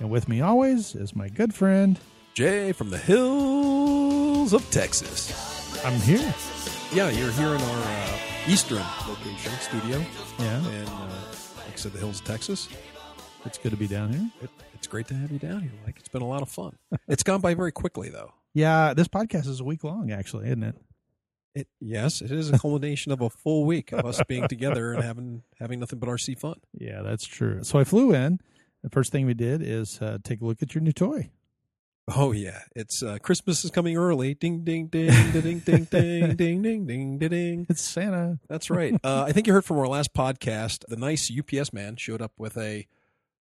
and with me always is my good friend. Jay from the hills of Texas. I'm here. Yeah, you're here in our uh, eastern location studio, Yeah, and uh, like I said, the hills of Texas. it's good to be down here. It, it's great to have you down here, Mike. It's been a lot of fun. it's gone by very quickly, though. Yeah, this podcast is a week long, actually, isn't it? It yes, it is a culmination of a full week of us being together and having having nothing but RC fun. Yeah, that's true. So I flew in. The first thing we did is uh, take a look at your new toy. Oh yeah, it's uh, Christmas is coming early. Ding ding ding ding ding ding ding ding ding ding ding. It's Santa. That's right. Uh, I think you heard from our last podcast. The nice UPS man showed up with a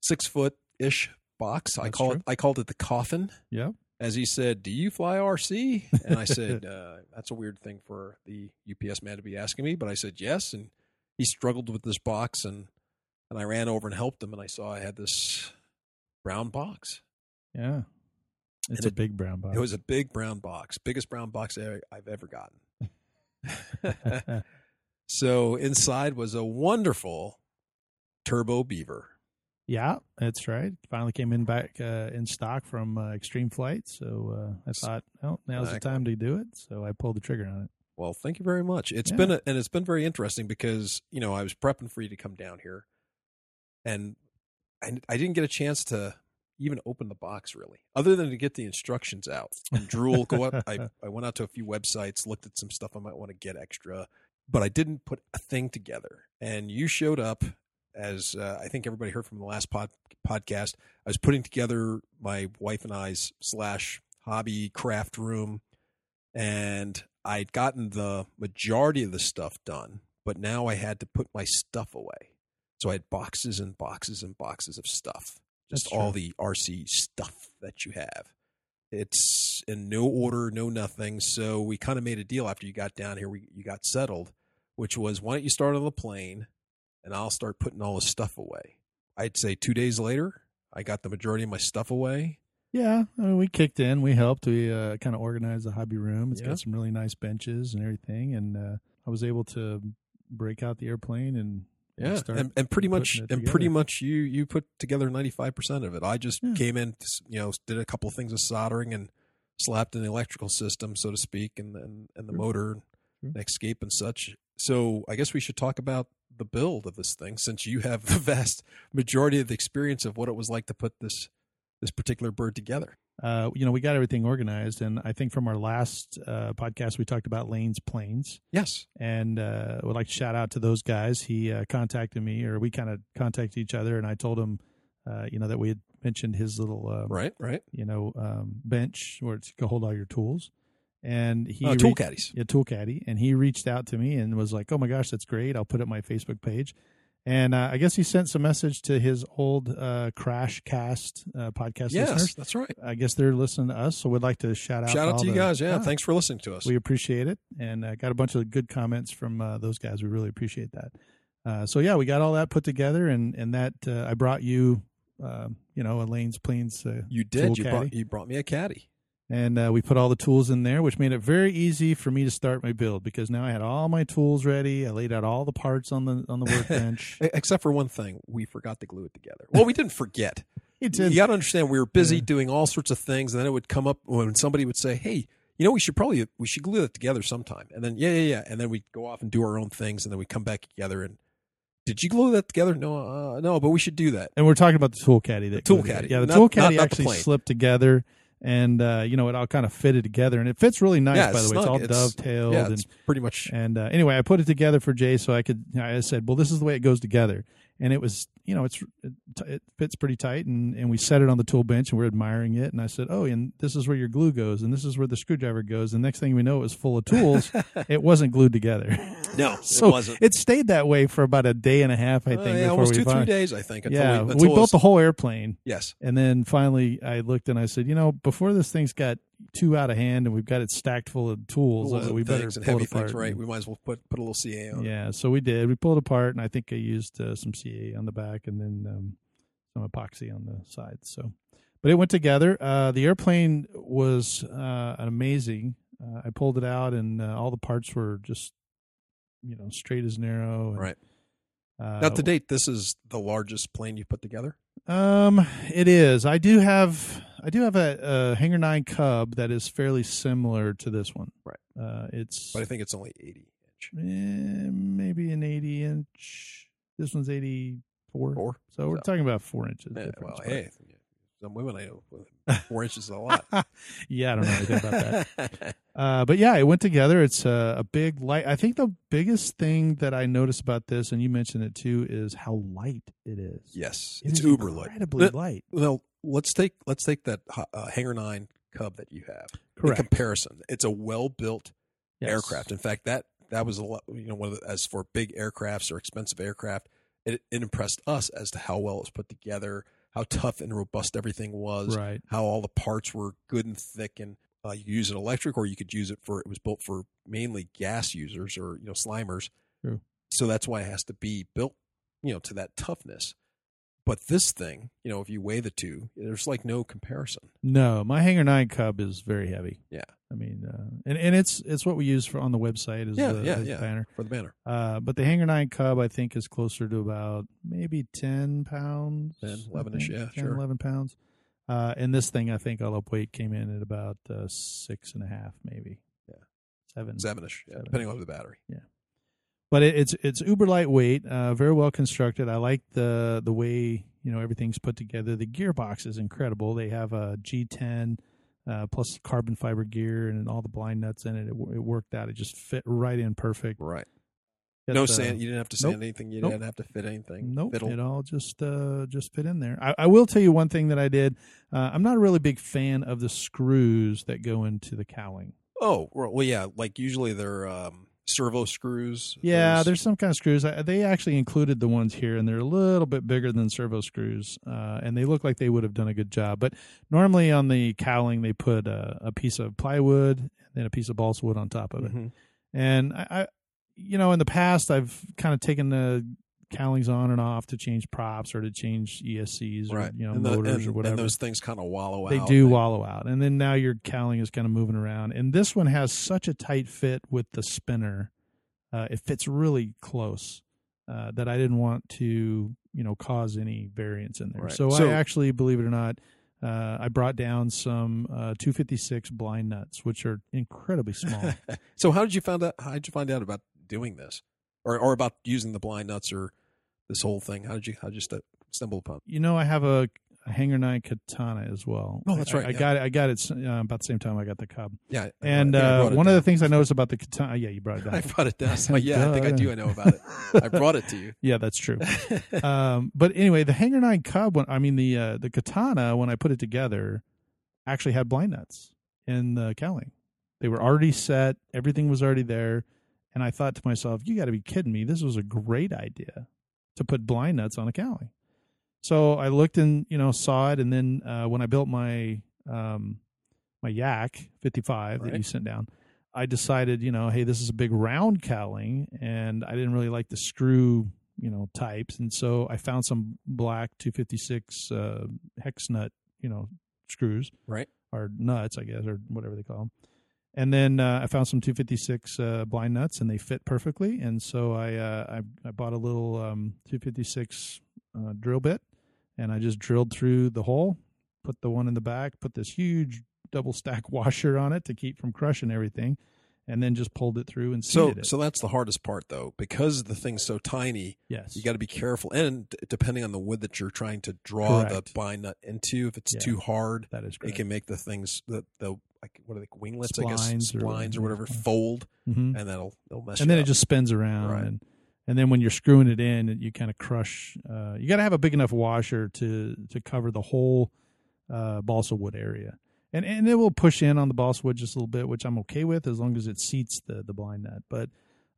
six foot ish box. I call true. it. I called it the coffin. Yep. As he said, "Do you fly RC?" And I said, uh, "That's a weird thing for the UPS man to be asking me." But I said yes, and he struggled with this box, and and I ran over and helped him, and I saw I had this brown box. Yeah. It's And a it- big brown box. It was a big brown box, biggest brown box I've ever gotten. so inside was a wonderful turbo beaver. yeah, that's right. Finally came in back uh, in stock from uh, Extreme Flight. So uh, I thought, well, now's the time to do it. So I pulled the trigger on it. Well, thank you very much. It's Yeah. been a, and it's been very interesting because you know I was prepping for you to come down here, and I, I didn't get a chance to even open the box really, other than to get the instructions out and drool. go up. I I went out to a few websites, looked at some stuff I might want to get extra, but I didn't put a thing together. And you showed up as uh, I think everybody heard from the last pod, podcast. I was putting together my wife and I's slash hobby craft room, and I'd gotten the majority of the stuff done, but now I had to put my stuff away. So I had boxes and boxes and boxes of stuff, just all the RC stuff that you have. It's in no order, no nothing. So we kind of made a deal after you got down here. We you got settled, which was why don't you start on the plane, and I'll start putting all the stuff away. I'd say two days later, I got the majority of my stuff away. Yeah, I mean, we kicked in. We helped. We uh, kind of organized the hobby room. It's Yeah. got some really nice benches and everything. And uh, I was able to break out the airplane and Yeah, and, and pretty much, and pretty much, you you put together ninety five percent of it. I just Yeah. came in, you know, did a couple of things of soldering and slapped in the electrical system, so to speak, and and, and the Sure. motor, Sure. and escape, and such. So I guess we should talk about the build of this thing, since you have the vast majority of the experience of what it was like to put this this particular bird together. Uh, you know, we got everything organized. And I think from our last uh, podcast, we talked about Lane's planes. Yes, And uh, I would like to shout out to those guys. He uh, contacted me, or we kind of contacted each other, and I told him, uh, you know, that we had mentioned his little, uh, right, right. you know, um, bench where it's to hold all your tools. And he Uh, tool caddies. yeah, Tool Caddy, and he reached out to me and was like, "Oh my gosh, that's great! I'll put up my Facebook page." And uh, I guess he sent some message to his old uh, Crash Cast uh, podcast Yes, listeners. that's right. I guess they're listening to us, so we'd like to shout out. Shout out all to you the- guys. Yeah, thanks for listening to us. We appreciate it, and uh, got a bunch of good comments from uh, those guys. We really appreciate that. Uh, so yeah, we got all that put together, and and that uh, I brought you, uh, you know, Elaine's planes. Uh, you did. You brought you brought me a caddy. And uh, we put all the tools in there, which made it very easy for me to start my build because now I had all my tools ready. I laid out all the parts on the on the workbench. Except for one thing, we forgot to glue it together. Well, we didn't forget. It did. You got to understand, we were busy Yeah. doing all sorts of things, and then it would come up when somebody would say, "Hey, you know, we should probably we should glue that together sometime." And then, yeah, yeah, yeah, and then we'd go off and do our own things, and then we come back together. And did you glue that together? No, uh, no, but we should do that. And we're talking about the tool caddy. That tool caddy. Yeah, the Not- tool caddy not the actually slipped together, and uh, you know it all kind of fitted together, and it fits really nice. Yeah, by the way, it's all It's- dovetailed, Yeah, and pretty much. and uh, anyway, I put it together for Jay so I could. I said, "Well, this is the way it goes together," and it was you know, it's it, it fits pretty tight, and and we set it on the tool bench, and we're admiring it. And I said, "Oh, and this is where your glue goes, and this is where the screwdriver goes." And next thing we know, it was full of tools. it wasn't glued together. No, so it wasn't. It stayed that way for about a day and a half, I Uh, think. yeah, before almost we two, three days, I think. Until Yeah, we, we, until built was- the whole airplane, Yes. and then finally I looked and I said, you know, before this thing's got too out of hand and we've got it stacked full of tools, Tools uh, we better pull heavy it apart. things, right? We might as well put put a little CA on. it. Yeah, so we did. We pulled it apart, and I think I used uh, some CA on the back and then um, some epoxy on the sides. So, but it went together. Uh, the airplane was uh, amazing. Uh, I pulled it out, and uh, all the parts were just, you know, straight as an arrow. and, Right. Uh, Now, to date, this is the largest plane you put together. Um, it is. I do have. I do have a, a Hangar Nine Cub that is fairly similar to this one. Right. Uh, it's But I think it's only 80 inch. eh, maybe an eighty inch. This one's eighty four. Four. So we're talking about four inches. Yeah, well, but- hey, some women I know four inches is a lot. yeah, I don't know anything about that. Uh, but yeah, it went together. It's a, a big light. I think the biggest thing that I noticed about this, and you mentioned it too, is how light it is. yes, It it's is uber light. incredibly light. Well, let's take let's take that uh, Hangar Nine Cub that you have. Correct. In comparison, it's a well built Yes. aircraft. In fact, that that was a lot. You know, one of the, as for big aircrafts or expensive aircraft, it, it impressed us as to how well it was put together, how tough and robust everything was, Right. how all the parts were good and thick, and uh, you could use it electric or you could use it for. It was built for mainly gas users or you know slimers. True. So that's why it has to be built, you know, to that toughness. But this thing, you know, if you weigh the two, there's like no comparison. No, my Hangar Nine Cub is very heavy. Yeah. I mean, uh, and and it's it's what we use for on the website is Yeah, the, yeah, yeah. banner. For the banner, Uh, but the Hangar Nine Cub, I think, is closer to about maybe ten pounds, 10, 11-ish, yeah, 10, sure. 11 pounds. Uh, and this thing, I think, all up weight came in at about uh, six and a half, maybe. Yeah. seven. sevenish, yeah, Seven. depending on the battery. But it, it's it's uber lightweight, uh, very well constructed. I like the the way you know everything's put together. The gearbox is incredible. They have a G10 uh, plus carbon fiber gear and all the blind nuts in it. It, it worked out. It just fit right in perfect. Right. No the- sand. You didn't have to nope. sand anything. You Nope. didn't have to fit anything. Nope, Fiddle. it all just uh, just fit in there. I, I will tell you one thing that I did. Uh, I'm not a really big fan of the screws that go into the cowling. Oh, well, well, yeah. Like usually they're um, servo screws. Yeah, Those- there's some kind of screws. I- They actually included the ones here, and they're a little bit bigger than servo screws, uh, and they look like they would have done a good job. But normally on the cowling, they put a, a piece of plywood and then a piece of balsa wood on top of it. Mhm. And I, I, you know, in the past, I've kind of taken the cowlings on and off to change props or to change ESCs or right. you know and the- motors and- or whatever. And those things kind of wallow They out. They do wallow out, and then now your cowling is kind of moving around. And this one has such a tight fit with the spinner; uh, it fits really close. Uh, that I didn't want to, you know, cause any variance in there. Right. So, So- I actually, believe it or not, uh, I brought down some uh, 256 blind nuts, which are incredibly small. so how did you find out? How did you find out about doing this, or or about using the blind nuts or this whole thing? How did you how did you st- stumble upon? you know, I have a, a Hangar Nine katana as well. Oh, that's right, I, yeah. got it. I got it uh, about the same time I got the cub. Yeah, And I I uh, one of the things I noticed about the katana, yeah, you brought it down. I brought it down. So yeah, I think I do. I know about it. I brought it to you. Yeah, that's true. um, but anyway, the Hangar Nine Cub, when I mean the uh, the katana, when I put it together, actually had blind nuts in the cowling. They were already set. Everything was already there, and I thought to myself, "You got to be kidding me! This was a great idea to put blind nuts on a cowling." So I looked and you know saw it, and then uh, when I built my um, my Yak 55 that you sent down, I decided, you know, hey, this is a big round cowling, and I didn't really like the screw, you know, types, and so I found some black 256 uh, hex nut, you know, screws Right. or nuts, I guess, or whatever they call them. And then uh, I found some 256 uh, blind nuts, and they fit perfectly. And so I uh, I, I bought a little um, 256 uh, drill bit, and I just drilled through the hole, put the one in the back, put this huge double stack washer on it to keep from crushing everything, and then just pulled it through and So it. so that's the hardest part though, because the thing's so tiny. yes, You got to be careful, and d- depending on the wood that you're trying to draw Correct. the blind nut into, if it's Yeah. too hard, that is it can make the things the the like what are they winglets? I guess or- splines or, whatever yeah. fold, hmm and that'll it'll mess. and then it just spins around Right. and and then when you're screwing it in, you kind of crush. Uh, you got to have a big enough washer to to cover the whole uh, balsa wood area, and and it will push in on the balsa wood just a little bit, which I'm okay with as long as it seats the the blind nut. But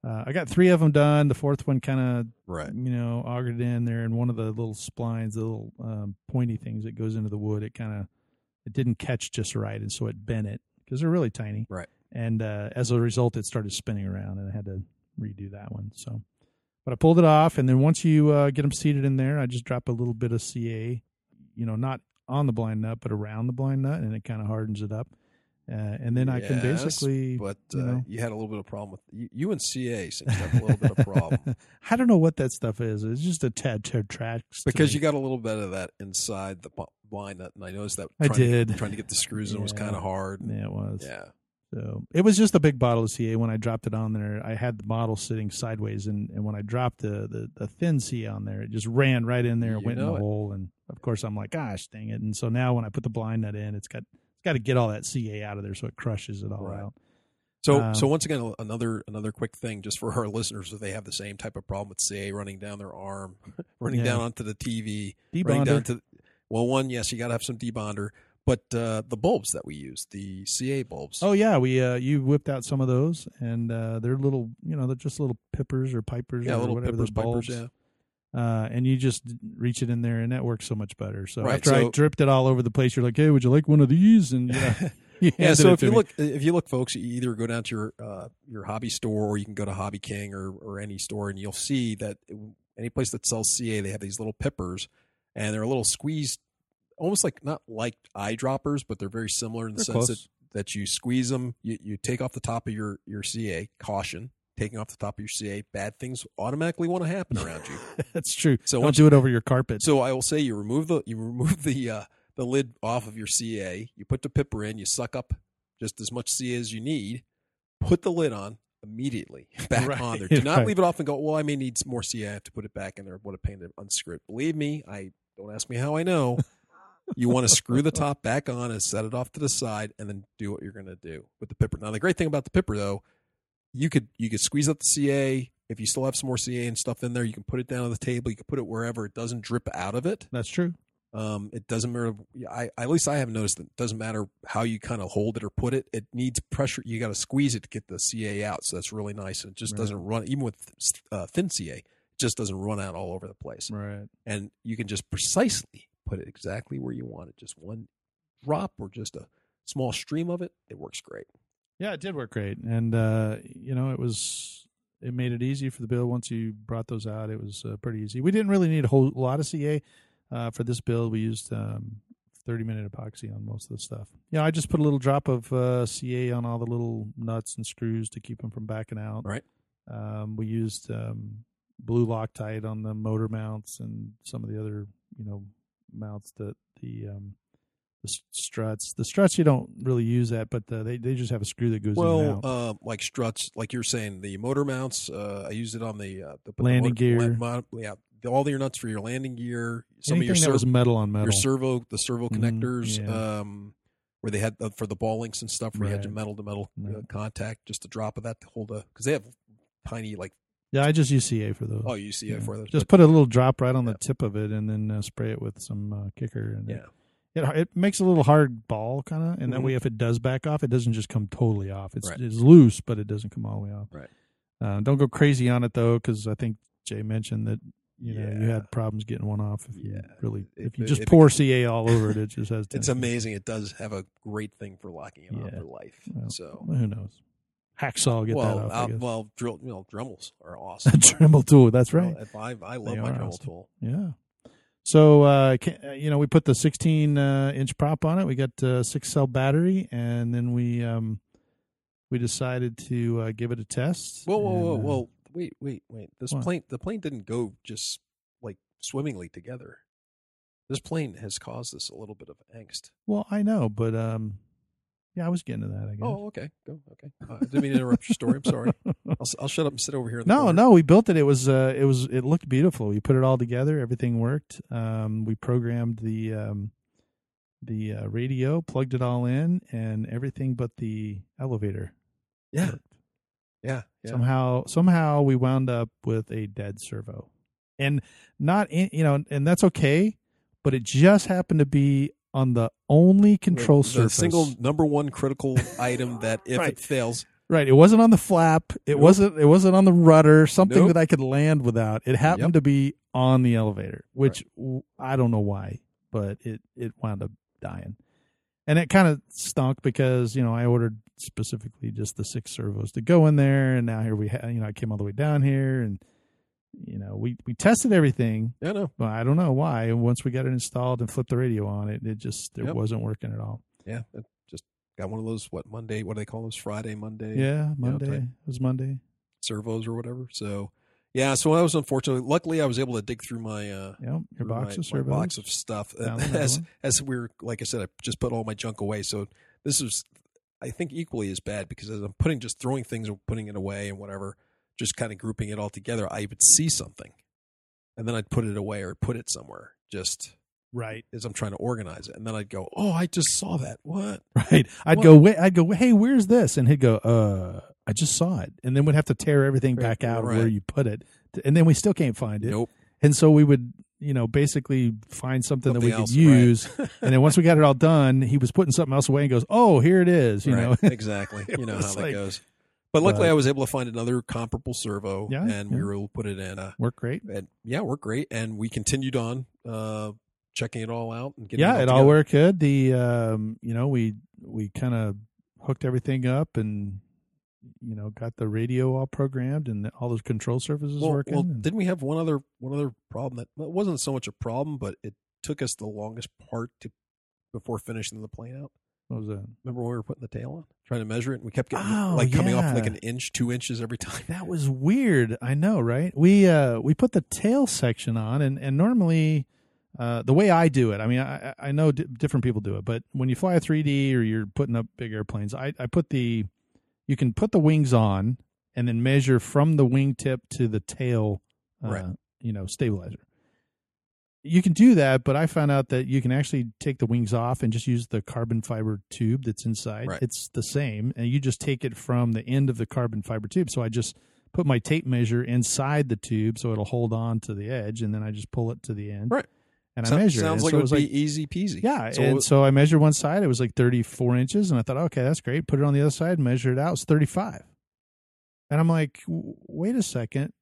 uh, I got three of them done. The fourth one kind of Right. you know augered in there, and one of the little splines, the little um, pointy things that goes into the wood, it kind of it didn't catch just right, and so it bent it because they're really tiny. Right. And uh, as a result, it started spinning around, and I had to redo that one. So, but I pulled it off, and then once you uh, get them seated in there, I just drop a little bit of CA, you know, not on the blind nut, but around the blind nut, and it kind of hardens it up. Uh, and then I can basically, But you uh, know. you had a little bit of problem with you, you and CA seem to have a little bit of problem I don't know what that stuff is. It's just a tad tad tracks because you got a little bit of that inside the blind nut, and I noticed that. I trying to- did. trying to get the screws in was kind of hard. Yeah, it was. Yeah, So it was just a big bottle of CA. When I dropped it on there, I had the bottle sitting sideways, and, and when I dropped the, the, the thin CA on there, it just ran right in there and You went in the it. hole. And of course, I'm like, gosh, dang it! And so now when I put the blind nut in, it's got it's got to get all that CA out of there, so it crushes it all Right. out. So, Um, so once again, another another quick thing, just for our listeners, if they have the same type of problem with CA running down their arm, running Yeah. down onto the TV, running down to, well, one, yes, you got to have some debonder, but uh, the bulbs that we use, the CA bulbs, Oh yeah, we uh, you whipped out some of those, and uh, they're little, you know, they're just little pippers or pipers yeah, or little whatever pippers, pipers, yeah. Uh, and you just reach it in there, and that works so much better. So Right, after I dripped it all over the place, you're like, "Hey, would you like one of these?" And yeah, you Yeah, so if you me. look, if you look, folks, you either go down to your uh, your hobby store or you can go to Hobby King or or any store, and you'll see that any place that sells CA, they have these little pippers, and they're a little squeezed, almost like not like eyedroppers, but they're very similar in the They're sense close. that that you squeeze them, you, you take off the top of your your CA. Caution, taking off the top of your CA, bad things automatically want to happen around you. That's true. So Don't do it over your carpet. So I will say you remove the you remove the uh, the lid off of your CA. You put the pipper in. You suck up just as much CA as you need. Put the lid on immediately back Right, on there. Do not right. leave it off and go. Well, I may need more CA. I have to put it back in there. What a pain to unscrew it. Believe me, I don't ask me how I know. You want to screw the top back on and set it off to the side, and then do what you're going to do with the pipper. Now, the great thing about the pipper, though, you could you could squeeze out the CA. If you still have some more CA and stuff in there, you can put it down on the table. You can put it wherever it doesn't drip out of it. That's true. Um, it doesn't matter. I at least I have noticed that it doesn't matter how you kind of hold it or put it. It needs pressure. You got to squeeze it to get the CA out. So that's really nice. And it just Right. doesn't run. Even with uh, thin CA, it just doesn't run out all over the place. Right. And you can just precisely put it exactly where you want it. Just one drop or just a small stream of it. It works great. Yeah, it did work great, and uh, you know, it was it made it easy for the build. Once you brought those out, it was uh, pretty easy. We didn't really need a whole lot of CA uh, for this build. We used um, thirty minute epoxy on most of the stuff. Yeah, I just put a little drop of uh, CA on all the little nuts and screws to keep them from backing out. Right. Um, we used um, blue Loctite on the motor mounts and some of the other you know mounts that the um, the struts. The struts you don't really use that, but uh, they they just have a screw that goes Well, uh, like struts, like you're saying, the motor mounts. Uh, I used it on the, uh, the the Landing gear. yeah, all your nuts for your landing gear. Some Anything of your that was metal on metal. your servo, the servo Mhm, connectors, yeah. um, where they had uh, for the ball links and stuff, where you had Right. your metal to metal uh, Right. contact, just a drop of that to hold a because they have tiny like yeah, I just use CA for those. oh it Yeah. for those Just but- put a little drop right on the tip of it, and then uh, spray it with some uh, kicker. And yeah it, it it makes a little hard ball kind of, and that Mhm. way if it does back off, it doesn't just come totally off. It's Right. it's loose, but it doesn't come all the way off. Right. Uh, don't go crazy on it though, because I think Jay mentioned that you know you had problems getting one off if you Yeah. really if, If you it- just it- pour CA all over it, it just has. it's amazing. It does have a great thing for locking it on Yeah. for life. Well, so who knows? Hacksaw get well, that off. Uh, well, drill, you know, Dremels are awesome. Dremel tool. That's right. Well, I, I love They my Dremel awesome. tool. Yeah. So, uh, uh, you know, we put the 16 uh, inch prop on it. We got a six cell battery, and then we um, we decided to uh, give it a test. Whoa, whoa, and, whoa, uh, whoa! Wait, wait, wait! This What? plane, the plane didn't go just like swimmingly together. This plane has caused us a little bit of angst. Well, I know, but um, yeah, I was getting to that. I guess. Oh, okay, go, okay. Uh, I didn't mean to interrupt your story. I'm sorry. I'll, I'll shut up and sit over here. No, corner. no, we built it. It was uh, it was it looked beautiful. We put it all together. Everything worked. Um, we programmed the um, the uh, radio, plugged it all in, and everything but the elevator. Yeah, worked. Yeah. yeah. Somehow, somehow we wound up with a dead servo, and not in, you know, and that's okay. But it just happened to be on the only control the, the surface. single number one critical item that if Right. it fails, Right. It wasn't on the flap. It Nope. wasn't. It wasn't on the rudder. Something Nope. that I could land without. It happened to be on the elevator, which I don't know why, but it it wound up dying, and it kind of stunk because you know I ordered specifically just the six servos to go in there, and now here we ha- you know I came all the way down here, and you know we we tested everything, yeah, no, but I don't know why. Once we got it installed and flipped the radio on, it it just it Yep. wasn't working at all. yeah, it just got one of those what Monday, what do they call those Friday, Monday, Yeah, know, Monday type- it was Monday. servos or whatever. So yeah, so I was unfortunate. Luckily, I was able to dig through my uh, Yep, your box my, of servos. box of stuff. Found And another as as we were, like I said, I just put all my junk away. So this is, I think, equally as bad because as I'm putting just throwing things and putting it away and whatever, just kind of grouping it all together, I would see something, and then I'd put it away or put it somewhere. Just Right. as I'm trying to organize it, and then I'd go, "Oh, I just saw that. What? Right. I'd What? go, wait, I'd go, hey, where's this? And he'd go, uh, I just saw it. And then we'd have to tear everything back out of right. where you put it. And then we still can't find it. Nope. And so we would, you know, basically find something, that we Something could else, right. use. and then once we got it all done, he was putting something else away and goes, oh, here it is, you right. know. exactly. You know how was that goes. But luckily, But- I was able to find another comparable servo, Yeah, and we yeah. were able to put it in. Uh, Worked great. and yeah, worked great. And we continued on uh, checking it all out and getting Yeah, it all, it all worked good. The, um, you know, we, we kind of hooked everything up and, you know, got the radio all programmed and all those control surfaces Well, working. well, and- didn't we have one other one other problem that well, it wasn't so much a problem, but it took us the longest part to before finishing the plane out. What was that? Remember when we were putting the tail on, trying to measure it, and we kept getting Oh, like coming off like an inch, two inches every time. That was weird. I know, right? We uh we put the tail section on, and and normally, uh, the way I do it, I mean, I I know d- different people do it, but when you fly a 3D or you're putting up big airplanes, I I put the, you can put the wings on and then measure from the wingtip to the tail, uh, Right. you know, stabilizer. You can do that, but I found out that you can actually take the wings off and just use the carbon fiber tube that's inside. Right. It's the same, and you just take it from the end of the carbon fiber tube. So I just put my tape measure inside the tube so it'll hold on to the edge, and then I just pull it to the end. Right. And I Sounds- measure Sounds it. like so it was be like, easy peasy. yeah, So and so I measured one side; it was like thirty-four inches, and I thought, okay, that's great. Put it on the other side, measure it out; it's thirty-five. And I'm like, wait a second,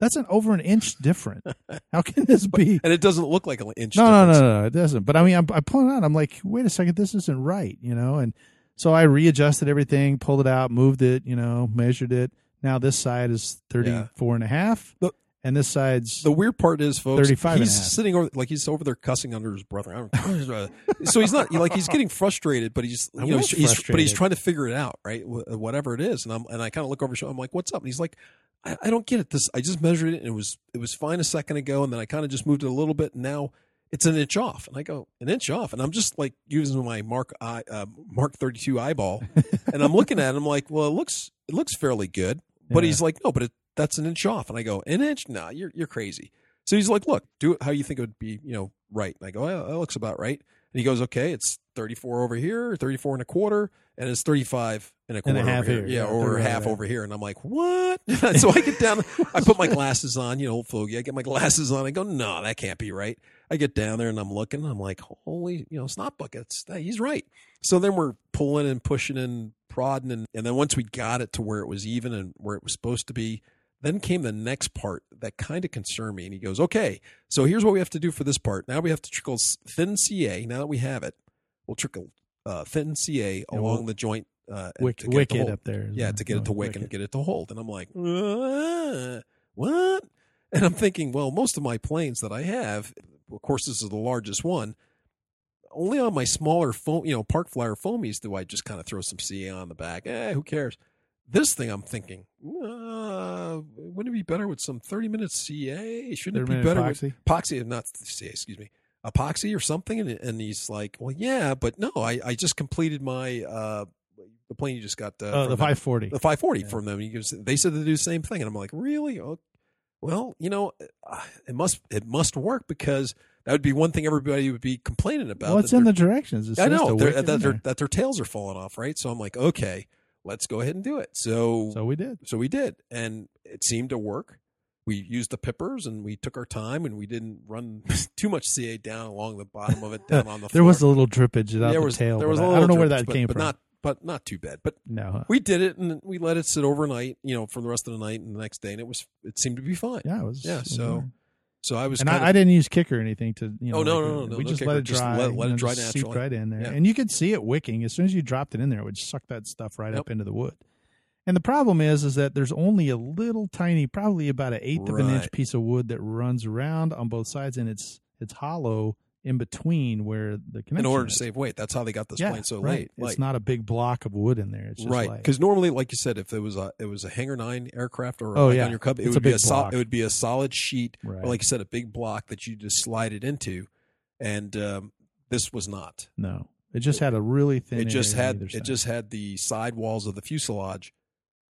that's an over an inch different. How can this be? and it doesn't look like an inch. No, no, difference. no, no, it doesn't. But I mean, I'm, I pull it out. I'm like, wait a second, this isn't right, you know. And so I readjusted everything, pulled it out, moved it, you know, measured it. Now this side is 34 and a half, The- and this side's The weird part is, folks, 35 and a he's sitting over like he's over there cussing under his brother. Uh, so he's not like he's getting frustrated, but he's I you know he's, he's but he's trying to figure it out, right? Whatever it is, and I'm and I kind of look over his. I'm like, "What's up?" And he's like, I, "I don't get it. This I just measured it, and it was it was fine a second ago, and then I kind of just moved it a little bit, and now it's an inch off." And I go, "An inch off?" And I'm just like using my Mark I uh, Mark 32 eyeball, and I'm looking at it. I'm like, "Well, it looks it looks fairly good." But Yeah. he's like, no, but it, that's an inch off. And I go, an inch? Nah, you're you're crazy. So he's like, look, do it how you think it would be, you know, right. And I go, well, that looks about right. And he goes, okay, it's 34 over here, 34 and a quarter, and it's 35 and a And quarter a half over here. here. Yeah, Yeah, or right, half right. over here. And I'm like, what? so I get down, I put my glasses on, you know, old fogey. I get my glasses on. I go, no, that can't be right. I get down there and I'm looking. I'm like, holy, you know, snot buckets. He's right. So then we're pulling and pushing and prodding. And, and then once we got it to where it was even and where it was supposed to be, then came the next part that kind of concerned me. And he goes, okay, so here's what we have to do for this part. Now we have to trickle thin CA. Now that we have it, we'll trickle uh, thin CA along we'll- the joint. Uh, wick, to get it to wicked up there. Yeah, to get it to wick and get it to hold. And I'm like, uh, what? And I'm thinking, well, most of my planes that I have, of course, this is the largest one. Only on my smaller foam, you know, park flyer foamies do I just kind of throw some CA on the back. Eh, who cares? This thing, I'm thinking, uh, wouldn't it be better with some 30 minute CA? Shouldn't it be better epoxy? with epoxy? Not CA, excuse me, epoxy or something? And, and he's like, well, yeah, but no, I, I just completed my uh, the plane you just got. Uh, Oh, the them. 540. The 540 Yeah. from them. He goes, they said to do the same thing, and I'm like, really? Oh, well, you know, uh, it must it must work because that would be one thing everybody would be complaining about. Well, it's in the directions. It's I know they're- that their that their tails are falling off, right? So I'm like, okay, let's go ahead and do it. So, So we did. so we did, and it seemed to work. We used the pippers and we took our time and we didn't run too much CA down along the bottom of it, down on the There floor. was a little drippage out there the was tail. there was a I- little I don't know where that but, came but from. not but not too bad. But no, we did it and we let it sit overnight, you know, for the rest of the night and the next day, and it was it seemed to be fine. yeah, it was. Yeah, so. So I was and I, I didn't use kick or anything to you know. Oh, no, like, no, no, uh, no, We no just let it dry. let- let it dry naturally. right in there, Yeah. and you could see it wicking as soon as you dropped it in there. It would suck that stuff right Yep. up into the wood. And the problem is, is that there's only a little tiny, probably about an eighth of an inch piece of wood that runs around on both sides, and it's it's hollow in between where the connection. in order to is. save weight. That's how they got this yeah, plane so right. light. It's not a big block of wood in there. It's just right because normally, like you said, if it was a it was a Hangar Nine aircraft or Oh, like yeah. on your Cub, it It's would be a sol- it would be a solid sheet, Right. or like you said, a big block that you just slide it into, and um, this was not. no, it just had a really thin. It just had it just had the side walls of the fuselage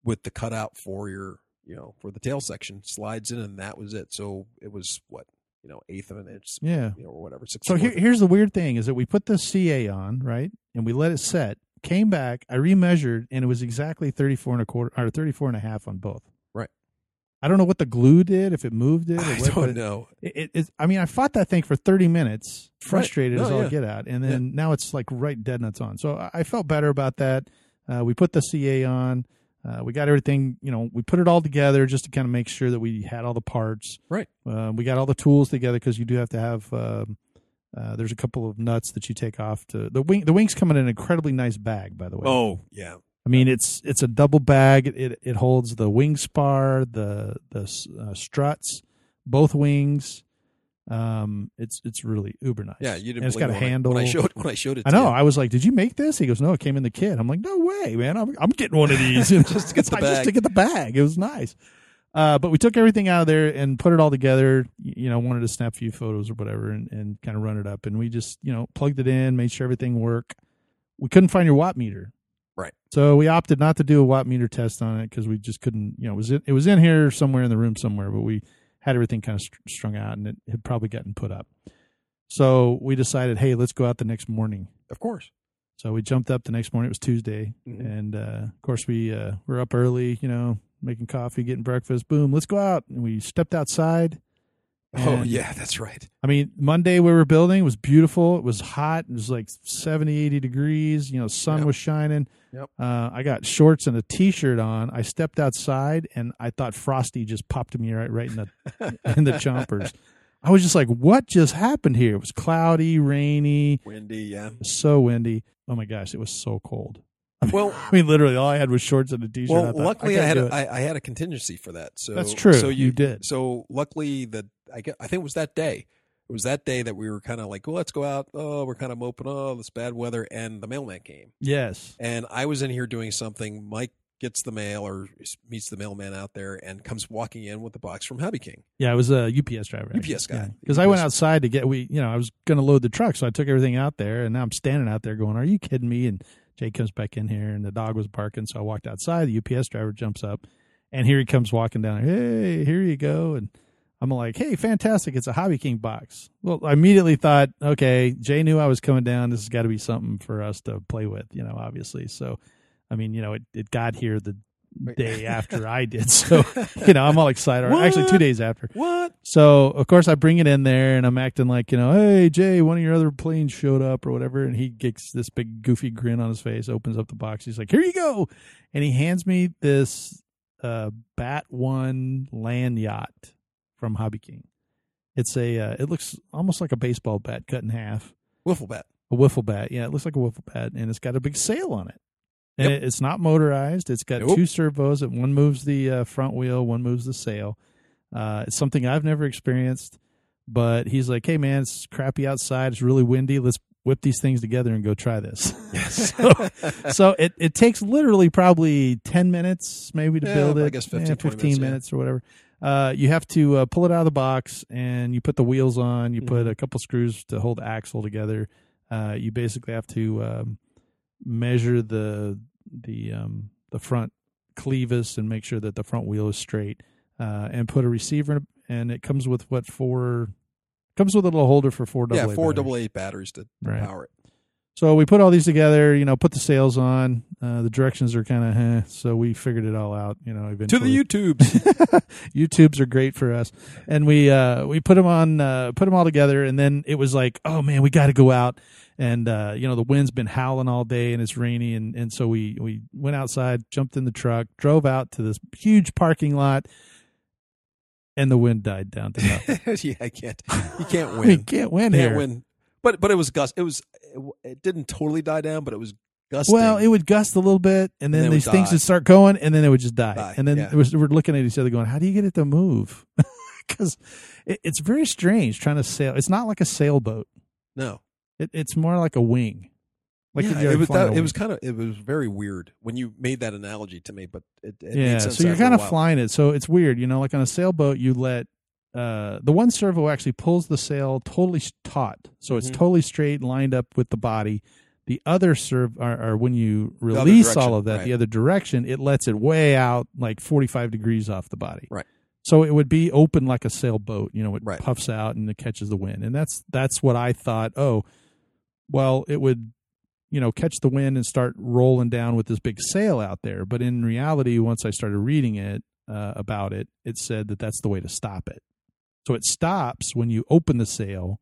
with the cutout for your you know for the tail section slides in, and that was it. So it was what you know eighth of an inch, yeah. you know, or whatever. So here, here's the weird thing: is that we put the CA on right, and we let it set. Came back, I remeasured, and it was exactly 34 and a quarter or 34 and a half on both. Right. I don't know what the glue did, if it moved it. Or I what, don't know. It, it, it's- I mean, I fought that thing for 30 minutes, frustrated No, as all yeah. get out, and then now it's like right dead nuts on. So I, I felt better about that. Uh, we put the CA on. Uh, we got everything, you know, we put it all together just to kind of make sure that we had all the parts. Right. Uh, we got all the tools together because you do have to have. Um, uh, there's a couple of nuts that you take off to the wing. The wings come in an incredibly nice bag, by the way. Oh yeah, I mean, it's it's a double bag. It it holds the wing spar, the the uh, struts, both wings. Um, it's it's really uber nice. yeah. You didn't. And it's got a it I- handle. when I showed when I showed it. I know. you. I was like, "Did you make this?" He goes, "No, it came in the kit." I'm like, "No way, man! I'm I'm getting one of these Just to get the bag. Just to get the bag. It was nice." Uh, but we took everything out of there and put it all together. You know, wanted to snap a few photos or whatever, and, and kind of run it up. And we just, you know, plugged it in, made sure everything worked. We couldn't find your watt meter, Right. So we opted not to do a watt meter test on it because we just couldn't. You know, it was it, it was in here somewhere in the room somewhere, but we had everything kind of str- strung out, and it had probably gotten put up. So we decided, hey, let's go out the next morning. Of course. So we jumped up the next morning. It was Tuesday, Mhm. and uh, of course we uh, were up early. You know, making coffee, getting breakfast. Boom, let's go out. And we stepped outside. Oh yeah, that's right. I mean, Monday we were building it was beautiful. It was hot. It was like 70, 80 degrees. You know, sun Yep. was shining. Yep. Uh, I got shorts and a t-shirt on. I stepped outside and I thought Frosty just popped me right, right in the in the chompers. I was just like, "What just happened here?" It was cloudy, rainy, Windy, yeah. so windy. Oh my gosh, it was so cold. Well, I mean, literally, all I had was shorts and a t-shirt. well, I thought, luckily I, can't had a. I, I had a contingency for that. So That's true. So you, You did. So luckily that I get, I think it was that day. It was that day that we were kind of like, well, let's go out. Oh, we're kind of moping. Oh, this bad weather, and the mailman came, yes. and I was in here doing something. Mike gets the mail or meets the mailman out there and comes walking in with the box from Hobby King. Yeah, I was a UPS driver. UPS guy. Because I went outside to get we, you know, I was going to load the truck, so I took everything out there, and now I'm standing out there going, "Are you kidding me?" And Jay comes back in here, and the dog was barking, so I walked outside. The UPS driver jumps up, and here he comes walking down. Hey, here you go, and I'm like, "Hey, fantastic! It's a Hobby King box." Well, I immediately thought, okay, Jay knew I was coming down. This has got to be something for us to play with, you know, obviously. So, I mean, you know, it, it got here the day after I did, so you know, I'm all excited. Actually, two days after. What? So of course I bring it in there and I'm acting like, you know, hey Jay, one of your other planes showed up or whatever, and he gets this big goofy grin on his face, opens up the box, he's like, Here you go and he hands me this uh Bat One land yacht from Hobby King. It's a uh, it looks almost like a baseball bat cut in half. Wiffle bat. A wiffle bat. Yeah, it looks like a wiffle bat and it's got a big sail on it. And Yep. it, it's not motorized. It's got Nope. two servos. That one moves the uh, front wheel, one moves the sail. Uh, it's something I've never experienced, but he's like, "Hey man, it's crappy outside. It's really windy. Let's whip these things together and go try this." so, so it, it takes literally probably ten minutes maybe to Yeah, build it. I guess 15, Yeah, fifteen minutes, yeah. or whatever. Uh, you have to uh, pull it out of the box and you put the wheels on. You put Mhm. a couple screws to hold the axle together. Uh, you basically have to um, measure the the um, the front clevis and make sure that the front wheel is straight. Uh, and put a receiver, and it comes with what four? Comes with a little holder for four double. yeah, four batteries. double A batteries to, to Right. power it. So we put all these together, you know, put the sails on. Uh, the directions are kind of, eh, so we figured it all out, you know. Eventually. To the YouTubes. YouTubes are great for us, and we uh, we put them on, uh, put them all together, and then it was like, oh man, we got to go out, and uh, you know the wind's been howling all day, and it's rainy, and and so we we went outside, jumped in the truck, drove out to this huge parking lot, and the wind died down to nothing. yeah, I can't. You can't win. we can't win can't here. win. But but it was gust. It was it, it didn't totally die down, but it was gusting. Well, it would gust a little bit, and then then these things die. would start going, and then it would just die. Die, And then yeah. was, we're looking at each other, going, "How do you get it to move?" Because it, it's very strange trying to sail. It's not like a sailboat. no. It, it's more like a wing. Like yeah, it was that, it was kind of it was very weird when you made that analogy to me, but it, it yeah. So you're kind of flying it. So it's weird, you know. Like on a sailboat, you let uh, the one servo actually pulls the sail totally taut, so it's Mhm. totally straight, lined up with the body. The other serve, or, or when you release all of that, right. the other direction, it lets it way out like 45 degrees off the body. Right. So it would be open like a sailboat. You know, it Right. puffs out and it catches the wind, and that's that's what I thought. Oh, well, it would, you know, catch the wind and start rolling down with this big sail out there. But in reality, once I started reading it uh, about it, it said that that's the way to stop it. So it stops when you open the sail,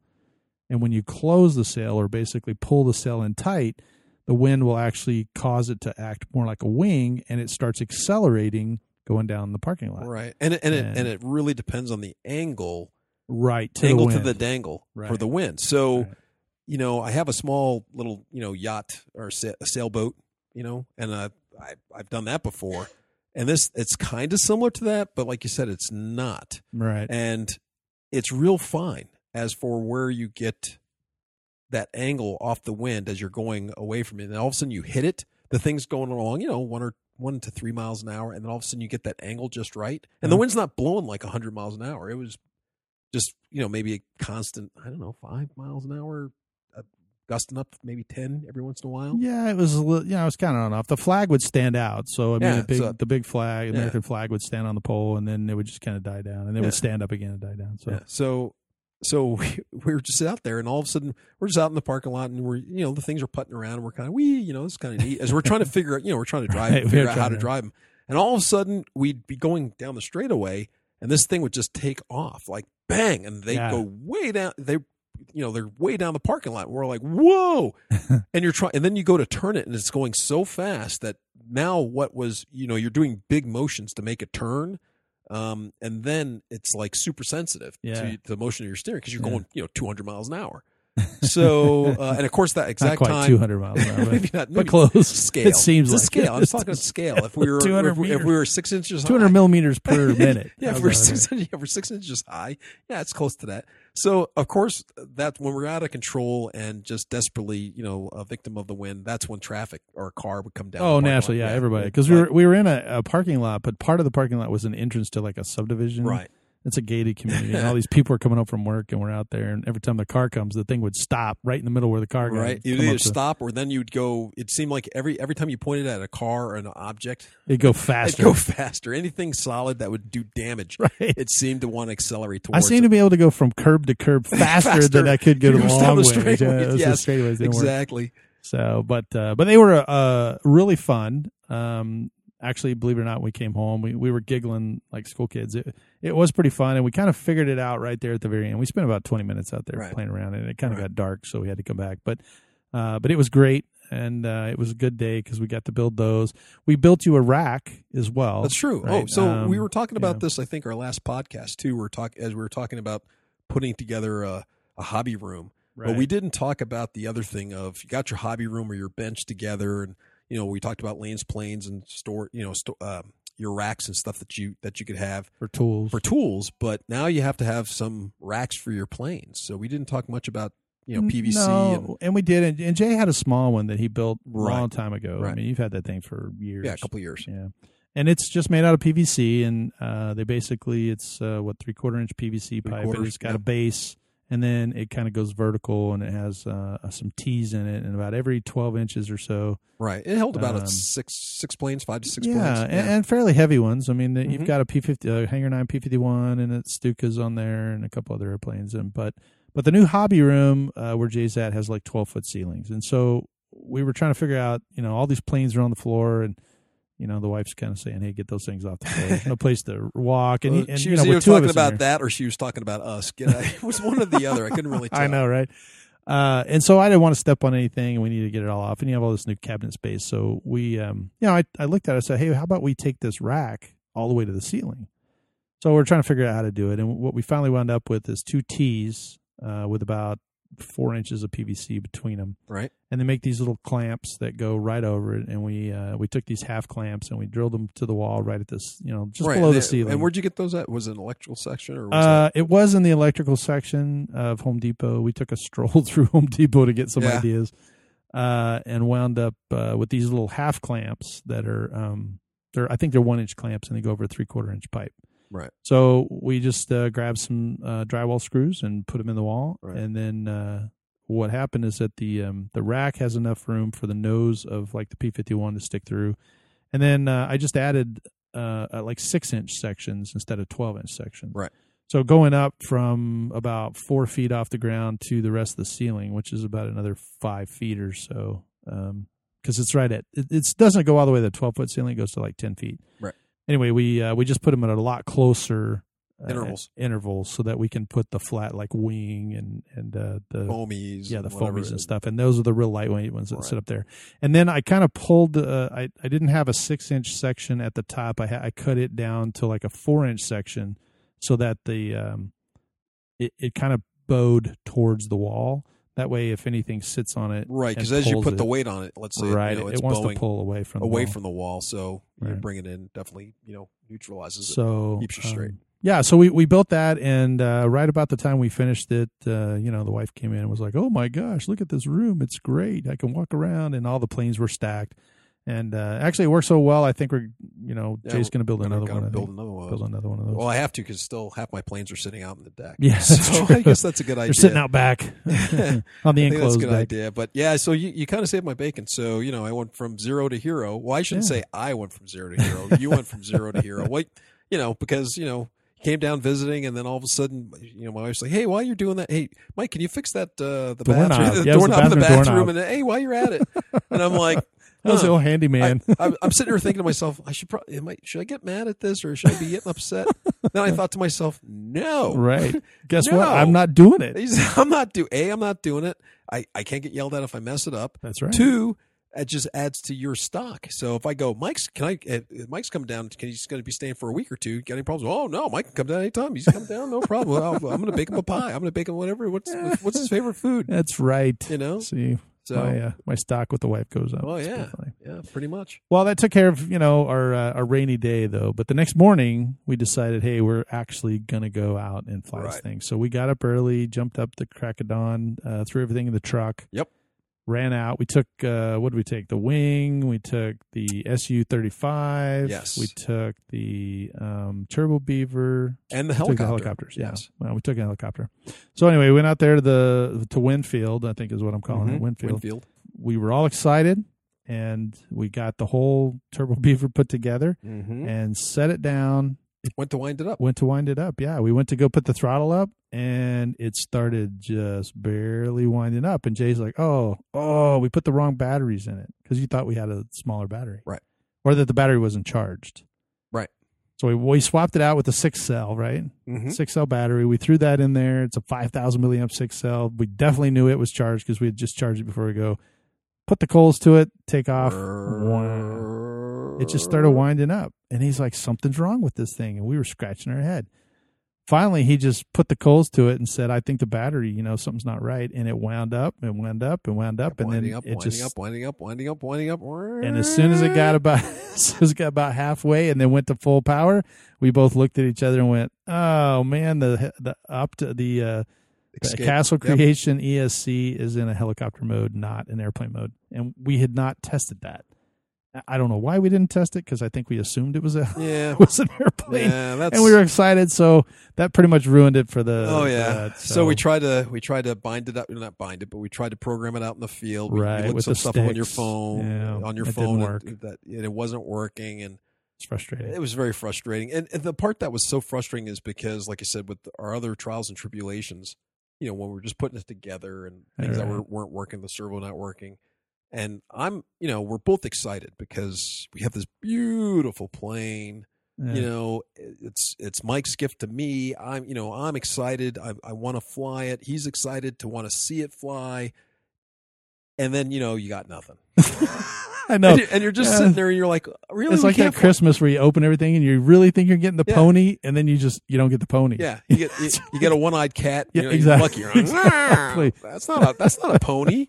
and when you close the sail or basically pull the sail in tight, the wind will actually cause it to act more like a wing, and it starts accelerating going down the parking lot. right, and it, and it And- and it really depends on the angle Right to angle the to the dangle for the wind. So Right. you know, I have a small little you know yacht or sa- a sailboat, you know, and uh, I I've done that before, and this it's kind of similar to that, but like you said, it's not. right. and it's real fine as for where you get that angle off the wind as you're going away from it. And all of a sudden you hit it the thing's going along you know one or one to three miles an hour and then all of a sudden you get that angle just right. And the Mhm. wind's not blowing like 100 miles an hour. It was just you know maybe a constant i don't know five miles an hour gusting up maybe 10 every once in a while Yeah, it was a little, yeah, it was kind of on off. The flag would stand out. So, I mean, Yeah, the big, so- the big flag, Yeah. American flag would stand on the pole and then it would just kind of die down and then it Yeah. would stand up again and die down. So, Yeah. So so we, we were just out there, and all of a sudden we're just out in the parking lot, and we're you know the things are putting around, and we're kind of we you know it's kind of neat as we're trying to figure out you know we're trying to drive Right, figure out how to to- drive them, and all of a sudden we'd be going down the straightaway, and this thing would just take off like bang, and they Yeah. go way down they. You know they're way down the parking lot. We're like, "Whoa!" and you're trying, and then you go to turn it, and it's going so fast that now what was you know you're doing big motions to make a turn, um, and then it's like super sensitive Yeah. to the motion of your steering because you're Yeah. going you know 200 miles an hour. So uh, and of course that exact time 200 miles an hour, but, maybe not but maybe close. scale. It seems It's a like scale. I'm talking scale. If we were 200 if, we- if we were six inches 200 high, millimeters per minute. yeah, if we're six, yeah, if we're six inches high, yeah, it's close to that. So of course that when we're out of control and just desperately, you know, a victim of the wind, that's when traffic or a car would come down. Oh, naturally, lot. yeah, everybody. Because we were we were in a, a parking lot, but part of the parking lot was an entrance to like a subdivision. right. It's a gated community. and all these people are coming up from work, and we're out there. And every time the car comes, the thing would stop right in the middle where the car goes. Right. You'd either to- stop or then you'd go. It seemed like every every time you pointed at a car or an object, It'd go it'd faster. go faster. Anything solid that would do damage, right. it seemed to want to accelerate I towards. seem it. to be able to go from curb to curb faster, Faster. than I could go to the long straight Yeah, ways, it was the yes. straight work. exactly. So, but uh, but they were uh, really fun. Um, actually, believe it or not, we came home, we, we were giggling like school kids. It it was pretty fun, and we kind of figured it out right there at the very end. We spent about twenty minutes out there Right. playing around, and it kind of Right. got dark, so we had to come back. But uh, but it was great, and uh, it was a good day because we got to build those. We built you a rack as well. That's true. Oh, so Um, we were talking about yeah. this. I think our last podcast too. We are talk as we were talking about putting together a, a hobby room. But we didn't talk about the other thing of you got your hobby room or your bench together, and you know we talked about lanes, planes, and store. You know, sto- um, your racks and stuff that you that you could have for tools. for tools. But now you have to have some racks for your planes. So we didn't talk much about you know PVC No, and we did, and, and Jay had a small one that he built a Right. long time ago. I mean, you've had that thing for years. yeah, a couple years. Yeah, and it's just made out of PVC, and uh, they basically it's uh, what three quarter inch PVC pipe, and it's got yeah. a base, and then it kind of goes vertical, and it has uh, some T's in it, and about every twelve inches or so. Right. It held about Um, six six planes, five to six yeah, planes. and, and fairly heavy ones. I mean, the, you've Mhm. got a P fifty uh, Hangar nine P fifty one, and it's Stukas on there, and a couple other airplanes, and but But the new hobby room uh, where Jay's at has like 12 foot ceilings. And so we were trying to figure out, you know, all these planes are on the floor and, you know, the wife's kind of saying, "Hey, get those things off the floor. There's no place to walk." And, Well, and she you was know, two of talking about that or she was talking about us. You know, it was one or the other. I couldn't really tell. I know, right? Uh, and so I didn't want to step on anything, and we needed to get it all off. And you have all this new cabinet space, so we, um, you know, I, I looked at it. I said, "Hey, how about we take this rack all the way to the ceiling?" So we're trying to figure out how to do it, and what we finally wound up with is two T's uh, with about four inches of PVC between them, Right. and they make these little clamps that go right over it. And we uh, we took these half clamps and we drilled them to the wall right at this, you know, just right. below and, the ceiling. And where'd you get those at? Was it an electrical section or was Uh, it was in the electrical section of Home Depot. We took a stroll through Home Depot to get some Yeah. ideas, uh, and wound up uh, with these little half clamps that are, um, they're I think they're one inch clamps and they go over a three quarter inch pipe. Right. So we just uh, grabbed some uh, drywall screws and put them in the wall, Right. and then uh, what happened is that the um, the rack has enough room for the nose of like the P fifty one to stick through, and then uh, I just added uh, uh, like six inch sections instead of twelve inch sections. Right. So going up from about four feet off the ground to the rest of the ceiling, which is about another five feet or so, because it's right at it, it doesn't go all the way to the twelve foot ceiling; it goes to like ten feet. Right. Anyway, we uh, we just put them at a lot closer uh, Intervals. intervals so that we can put the flat like wing and and uh, the foamies? yeah the foamies and stuff and those are the real lightweight ones that Right. sit up there and then i kind of pulled uh, i i didn't have a six inch section at the top i ha- i cut it down to like a four inch section so that the um it, it kind of bowed towards the wall that way if anything sits on it Right, because as you put the weight on it, let's say right you know, it, wants bowing to pull away from the away wall. from the wall, so you Right. bring it in definitely you know neutralizes it. keeps you straight. um, yeah, so we, we built that, and uh, right about the time we finished it, uh, you know, the wife came in and was like, "Oh my gosh, look at this room! It's great. I can walk around." And all the planes were stacked, and uh, actually it works so well. I think we're, you know, Yeah, Jay's going to build another one. I Build think. another one. Build another one of those. Well, I have to because still half my planes are sitting out in the deck. Yeah, so true. I guess that's a good idea. They're sitting out back on the I think that's a good deck. idea. But yeah, so you, you kind of saved my bacon. So, you know, I went from zero to hero. Well, I shouldn't Yeah. say I went from zero to hero. You went from zero to hero. What, you know, because, you know, came down visiting and then all of a sudden, you know, my wife's like, Hey, while you're doing that, hey, Mike, can you fix that, uh, the Doorknob. bathroom, the Yeah, was the doorknob in the bathroom bathroom? doorknob. And hey, while you're at it. And I'm like, That was huh. old handyman. I, I'm, I'm sitting here thinking to myself, I should probably, am I, should I get mad at this or should I be getting upset? then I thought to myself, no, right. Guess No. what? I'm not doing it. I'm not do a. I'm not doing it. I, I can't get yelled at if I mess it up. That's right. Two, it just adds to your stock. So if I go, Mike's, can I? Uh, Mike's coming down. Can he's going to be staying for a week or two? Got any problems? Oh no, Mike can come down anytime. He's come down, no problem. I'm going to bake him a pie. I'm going to bake him whatever. What's what's his favorite food? That's right. You know. See, So my uh, my stock with the wife goes up. Oh, It's yeah. yeah, pretty much. Well, that took care of you know our uh, our rainy day though. But the next morning we decided, hey, we're actually gonna go out and fly this thing. So we got up early, jumped up the crack of dawn, uh, threw everything in the truck. Yep. Ran out. We took uh, what did we take? The wing. We took the Su thirty five. Yes. We took the um, Turbo Beaver. And the helicopter. the helicopters. Yeah. Yes. Well, we took a helicopter. So anyway, we went out there to the to Winfield. I think is what I'm calling it. Mhm. Winfield Winfield. we were all excited and we got the whole turbo beaver put together Mm-hmm. and set it down Went to wind it up. went to wind it up yeah we went to go put the throttle up and it started just barely winding up and jay's like oh oh we put the wrong batteries in it because you thought we had a smaller battery Right. or that the battery wasn't charged Right. so we, we swapped it out with a six cell right Mm-hmm. six cell battery. We threw that in there. It's a 5,000 milliamp six cell. We definitely knew it was charged because we had just charged it before we go. Put the coals to it, take off. It just started winding up. And he's like, something's wrong with this thing. And we were scratching our head. Finally, he just put the coals to it and said, I think the battery, you know, something's not right. And it wound up and wound up and wound up. and then up, it winding just up, winding up, winding up, winding up. and as soon as it got about as it got about halfway and then went to full power, we both looked at each other and went, "Oh man, the the up to the uh. Castle Yep. Creation ESC is in a helicopter mode, not an airplane mode, and we had not tested that. I- don't know why we didn't test it because I think we assumed it was a Yeah. was an airplane, Yeah, that's and we were excited. So that pretty much ruined it for the. Oh yeah. that, so. we tried to we tried to bind it up, not bind it, but we tried to program it out in the field. We, Right, we with some the stuff up on your phone, Yeah, on your it phone, didn't work. and that and it wasn't working, and it's frustrating. it was very frustrating. And, and the part that was so frustrating is because, like I said, with our other trials and tribulations, you know when we were just putting it together and things that were, weren't working, the servo not working. And I'm, you know, we're both excited because we have this beautiful plane. Yeah. You know, it's it's Mike's gift to me. I'm, you know, I'm excited. I, I want to fly it. He's excited to want to see it fly. And then you know you got nothing. I know. And, you- and you're just Yeah. sitting there and you're like, really? It's like that Christmas where you open everything and you really think you're getting the Yeah. pony, and then you just you don't get the pony. Yeah, you get you, you get a one-eyed cat. Yeah, you know, exactly. You're lucky. You're like, Exactly. "Ah, that's not a that's not a pony.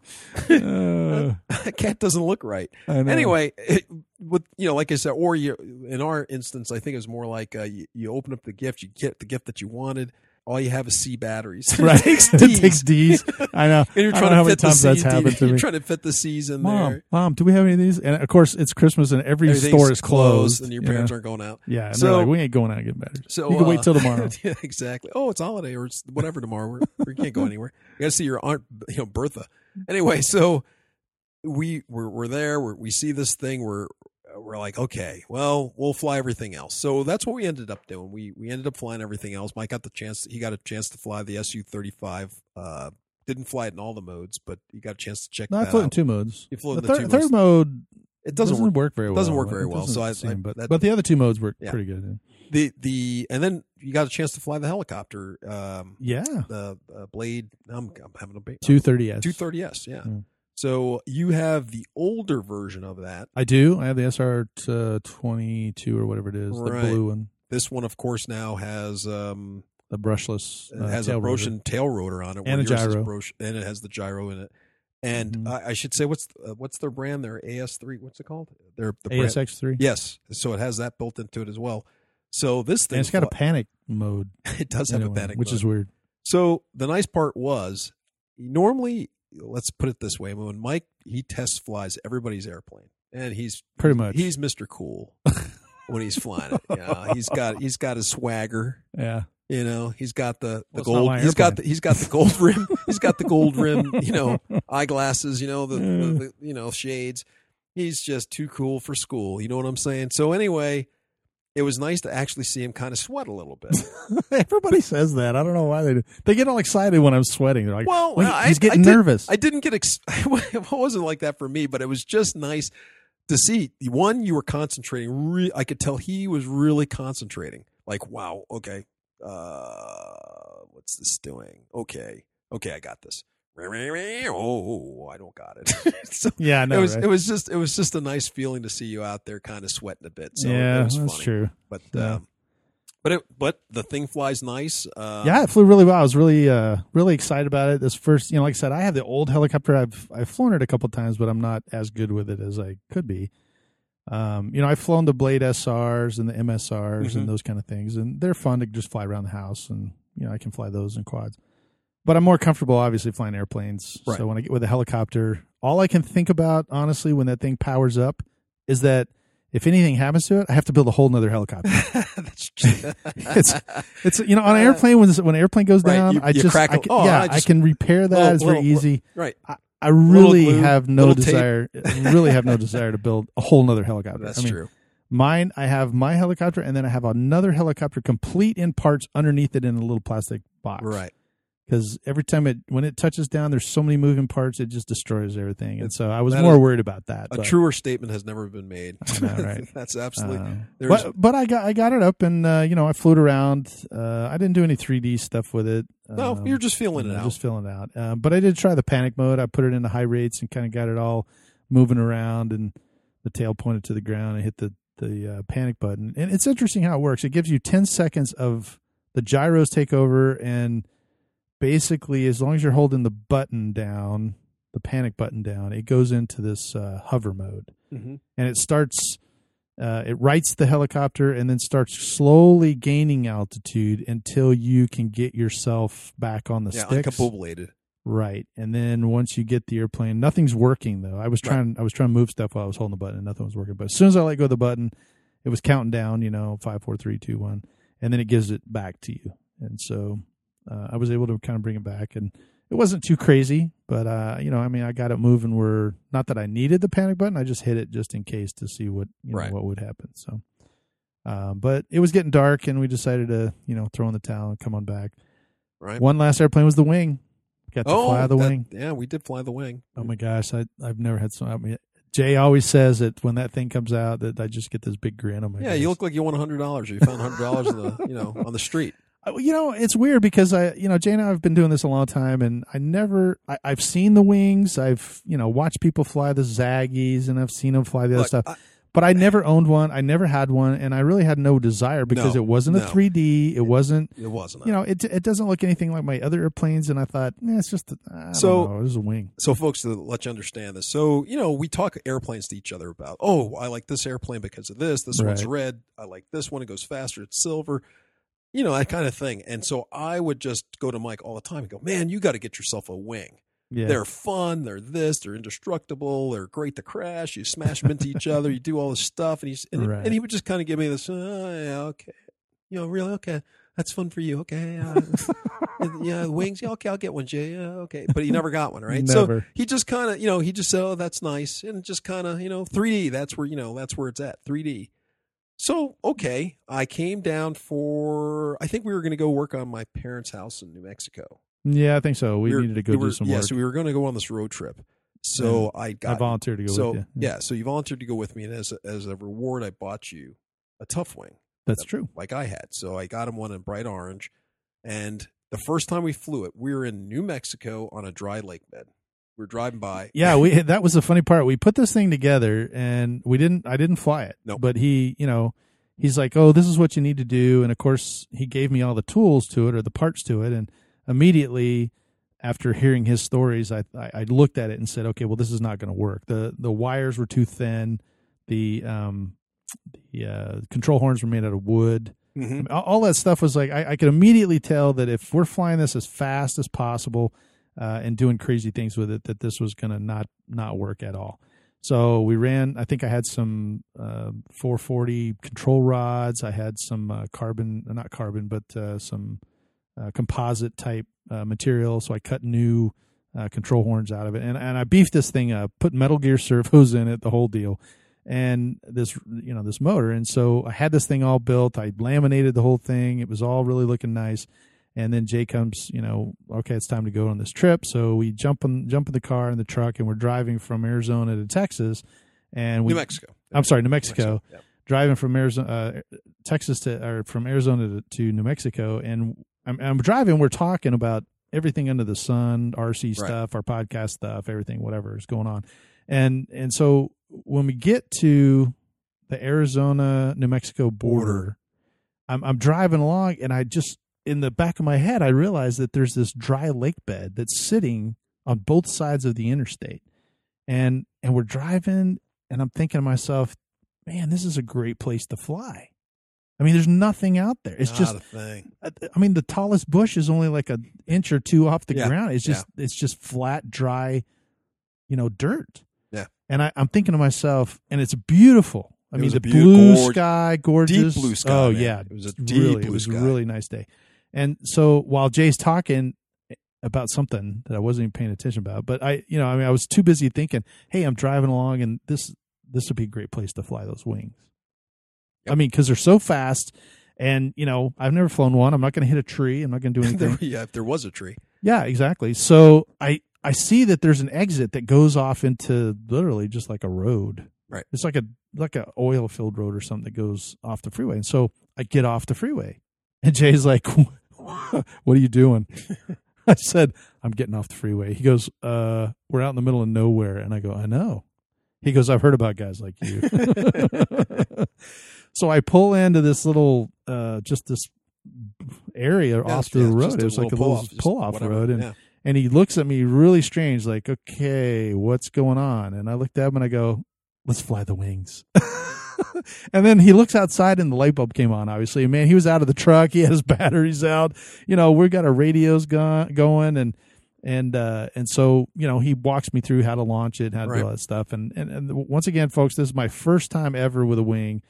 Uh, a cat doesn't look right. Anyway, it, with you know, like I said, or you in our instance, I think it was more like uh, you, you open up the gift, you get the gift that you wanted. All you have is C batteries. right? it takes it Ds. takes D's. I know. And you're I don't trying know how to many fit the times that's happened to You're trying to fit the C's in Mom, there. mom, do we have any of these? And of course, it's Christmas and every store is closed, and your you know? parents aren't going out. Yeah, So- like, we ain't going out and getting batteries. So you can wait uh, till tomorrow. yeah, exactly. Oh, it's holiday or it's whatever tomorrow. We're, we can't go anywhere. You got to see your aunt, you know, Bertha. Anyway, so we we're, we're there. We're, we see this thing. We're we're like, okay, well, we'll fly everything else. So that's what we ended up doing. We we ended up flying everything else. Mike got the chance. He got a chance to fly the Su thirty five. Uh, didn't fly it in all the modes, but he got a chance to check No, I flew in two modes. You flew the in the third, two third modes. mode It doesn't, doesn't work. work very well. doesn't work very well, so I- seem, I- but, that- but the other two modes work Yeah. pretty good. The the and then you got a chance to fly the helicopter. Um, Yeah, the uh, blade. I'm, I'm having a two thirty S. Two thirty S, yeah. Mm. So you have the older version of that. I do. I have the SR uh, twenty two or whatever it is, Right. the blue one, This one, of course, now has um the brushless. it Uh, has a. Roshan tail rotor on it, And a gyro. Rosh- and it has the gyro in it. And Mhm. I, I should say, what's uh, what's their brand? Their AS three. What's it called? Their the ASX three. Yes. So it has that built into it as well. So this thing, and it's got a panic mode, it does have anyway, a panic, mode. which mode. is weird. So the nice part was normally, let's put it this way: when Mike he test flies everybody's airplane, and he's Pretty much. he's Mister Cool when he's flying it. You know, he's got he's got his swagger. Yeah, You know, he's got the the Well, gold. He's got the he's got the gold rim. He's got the gold rim. You know, eyeglasses. You know the, the, the you know shades. He's just too cool for school. You know what I'm saying? So anyway. It was nice to actually see him kind of sweat a little bit. everybody says that. I don't know why they do. They get all excited when I'm sweating. They're like, Well, "Wait, I- he's I getting did- nervous." I didn't get. Ex- it wasn't like that for me, but it was just nice to see. One, you were concentrating. Re- I could tell he was really concentrating. Like, wow, okay, uh, what's this doing? Okay, okay, I got this. Oh, I don't got it. so yeah, know. it was right? it was just it was just a nice feeling to see you out there, kind of sweating a bit. So yeah, it was that's funny. true. But Yeah. um, but it but the thing flies nice. Uh, yeah, it flew really well. I was really, uh, really excited about it. This first, you know, like I said, I have the old helicopter. I've I've flown it a couple times, but I'm not as good with it as I could be. Um, you know, I've flown the Blade SRs and the MSRs Mhm. and those kind of things, and they're fun to just fly around the house, and you know, I can fly those in quads. But I'm more comfortable, obviously, flying airplanes. Right. So when I get with a helicopter, all I can think about, honestly, when that thing powers up, is that if anything happens to it, I have to build a whole nother helicopter. That's true. it's it's you know on an airplane when when an airplane goes Right, down, you- I you just crack I can, oh, yeah I I, can repair that. little- it's very little- easy. right. I really glue, have no desire, really have no desire to build a whole nother helicopter. That's I mean, true. Mine, I have my helicopter, and then I have another helicopter complete in parts underneath it in a little plastic box. Right. Because every time it when it touches down, there's so many moving parts, it just destroys everything. And so I was That more is worried about that. A but, truer statement has never been made. Know, right. That's absolutely. uh, but but I got I got it up, and uh, you know I flew it around. Uh, I didn't do any 3D stuff with it. no, Um, you're just feeling it out. Just feeling it out. Um, but I did try the panic mode. I put it into high rates and kind of got it all moving around and the tail pointed to the ground. I hit the, the uh, panic button. And it's interesting how it works. It gives you 10 seconds of the gyros take over. And basically, as long as you're holding the button down, the panic button down, it goes into this uh, hover mode. hmm And it starts. Uh, it rights the helicopter and then starts slowly gaining altitude until you can get yourself back on the Yeah, sticks. uncapoblated. Right. And then once you get the airplane, nothing's working though. I was Right. trying I was trying to move stuff while I was holding the button and nothing was working. But as soon as I let go of the button, it was counting down, you know, five, four, three, two, one, and then it gives it back to you. And so uh, I was able to kind of bring it back and it wasn't too crazy, but uh, you know, I mean I got it moving where not that I needed the panic button, I just hit it just in case to see what you know, Right. what would happen. So um, but it was getting dark and we decided to, you know, throw in the towel and come on back. right? One last airplane was the wing. Got to oh, fly the that- wing. Yeah, we did fly the wing. Oh my gosh, I I've never had so. I mean, Jay always says that when that thing comes out, that I just get this big grin on my face. Yeah, face. you look like you won hundred dollars, or you found hundred dollars on the you know on the street. Uh, You know, it's weird because I, you know, Jay and I have been doing this a long time, and I never, I, I've seen the wings, I've, you know, watched people fly the Zagis, and I've seen them fly the other Look, stuff, I- but I never owned one. I never had one, and I really had no desire because No, it wasn't a 3D. It wasn't, it wasn't. you know, it it doesn't look anything like my other airplanes, and I thought, eh, it's just, I So- know, this is a wing. so folks to let you understand this. So you know we talk airplanes to each other about oh i like this airplane because of this. This one's red. I like this one. It goes faster. It's silver you know that kind of thing and so i would just go to mike all the time and go man you got to get yourself a wing. Yeah, they're fun they're this they're indestructible they're great to crash you smash them into each other you do all this stuff and he's and, Right. and he would just kind of give me this oh yeah okay. You know really? Okay. That's fun for you. Okay uh, yeah wings? Yeah okay i'll get one jay. Yeah okay. But he never got one right? So he just kind of you know he just said oh that's nice and just kind of you know 3d that's where you know that's where it's at 3d so okay i came down for i think we were going to go work on my parents house in new mexico yeah, I think so. We, were- needed to go we do some yeah work. so we were going to go on this road trip so i I got volunteered to go so with you. yeah so you volunteered to go with me and as a, as a reward i bought you a tough wing that's true. like i had so i got him one in bright orange and the first time we flew it we were in new mexico on a dry lake bed we were driving by Yeah, we that was the funny part. We put this thing together and we didn't I didn't fly it. Nope. But he, you know, he's like, "Oh, this is what you need to do." And of course, he gave me all the tools to it or the parts to it and immediately after hearing his stories, I I, I looked at it and said, "Okay, well this is not going to work. The the wires were too thin. The um the uh, control horns were made out of wood. Mhm. All, all that stuff was like I, I could immediately tell that if we're flying this as fast as possible uh, and doing crazy things with it, that this was going to not not work at all. So we ran. I think I had some uh, 440 control rods. I had some uh, carbon, not carbon, but uh, some uh, composite type uh, material. So I cut new uh, control horns out of it, and and I beefed this thing up, put Metal Gear servos in it, the whole deal and this you know this motor and so i had this thing all built i laminated the whole thing it was all really looking nice and then jay comes you know okay it's time to go on this trip so we jump in jump in the car in the truck and we're driving from arizona to texas and we new mexico i'm sorry new mexico, Yeah. driving from arizona uh, texas to or from arizona to, to new mexico and I'm, I'm driving we're talking about everything under the sun rc Right. stuff our podcast stuff everything whatever is going on and and so when we get to the Arizona New Mexico border, Border. I'm I'm driving along and I just in the back of my head I realize that there's this dry lake bed that's sitting on both sides of the interstate. And and we're driving and I'm thinking to myself, man, this is a great place to fly. I mean, there's nothing out there. It's Not just a thing. I mean, the tallest bush is only like an inch or two off the Yeah, ground. It's just it's just flat, dry, you know, dirt. Yeah. And I, I'm thinking to myself, and it's beautiful. I It mean, the blue gorge- sky, gorgeous, deep blue sky, Oh man. yeah, It was a deep really, blue It was sky. a really nice day. And so while Jay's talking about something that I wasn't even paying attention about, but I, you know, I mean, I was too busy thinking, hey, I'm driving along, and this this would be a great place to fly those wings. I mean, because they're so fast. And you know, I've never flown one. I'm not going to hit a tree. I'm not going to do anything. Yeah, if there was a tree. Yeah, exactly. So I I see that there's an exit that goes off into literally just like a road. Right. It's like a like a oil filled road or something that goes off the freeway. And so I get off the freeway, and Jay's like, "What are you doing?" I said, "I'm getting off the freeway." He goes, "Uh, we're out in the middle of nowhere," and I go, "I know." He goes, "I've heard about guys like you." so I pull into this little, uh, just this area Yeah, off it's- the road. It was like a little pull off whatever. road, and Yeah. and he looks at me really strange, like, okay, what's going on? And I looked at him and I go, let's fly the wings. and then he looks outside and the light bulb came on, obviously. Man, he was out of the truck. He had his batteries out. You know, we've got our radios go- going and, and, uh, and so, you know, he walks me through how to launch it, how to Right. do all that stuff. And, and, and once again, folks, this is my first time ever with a wing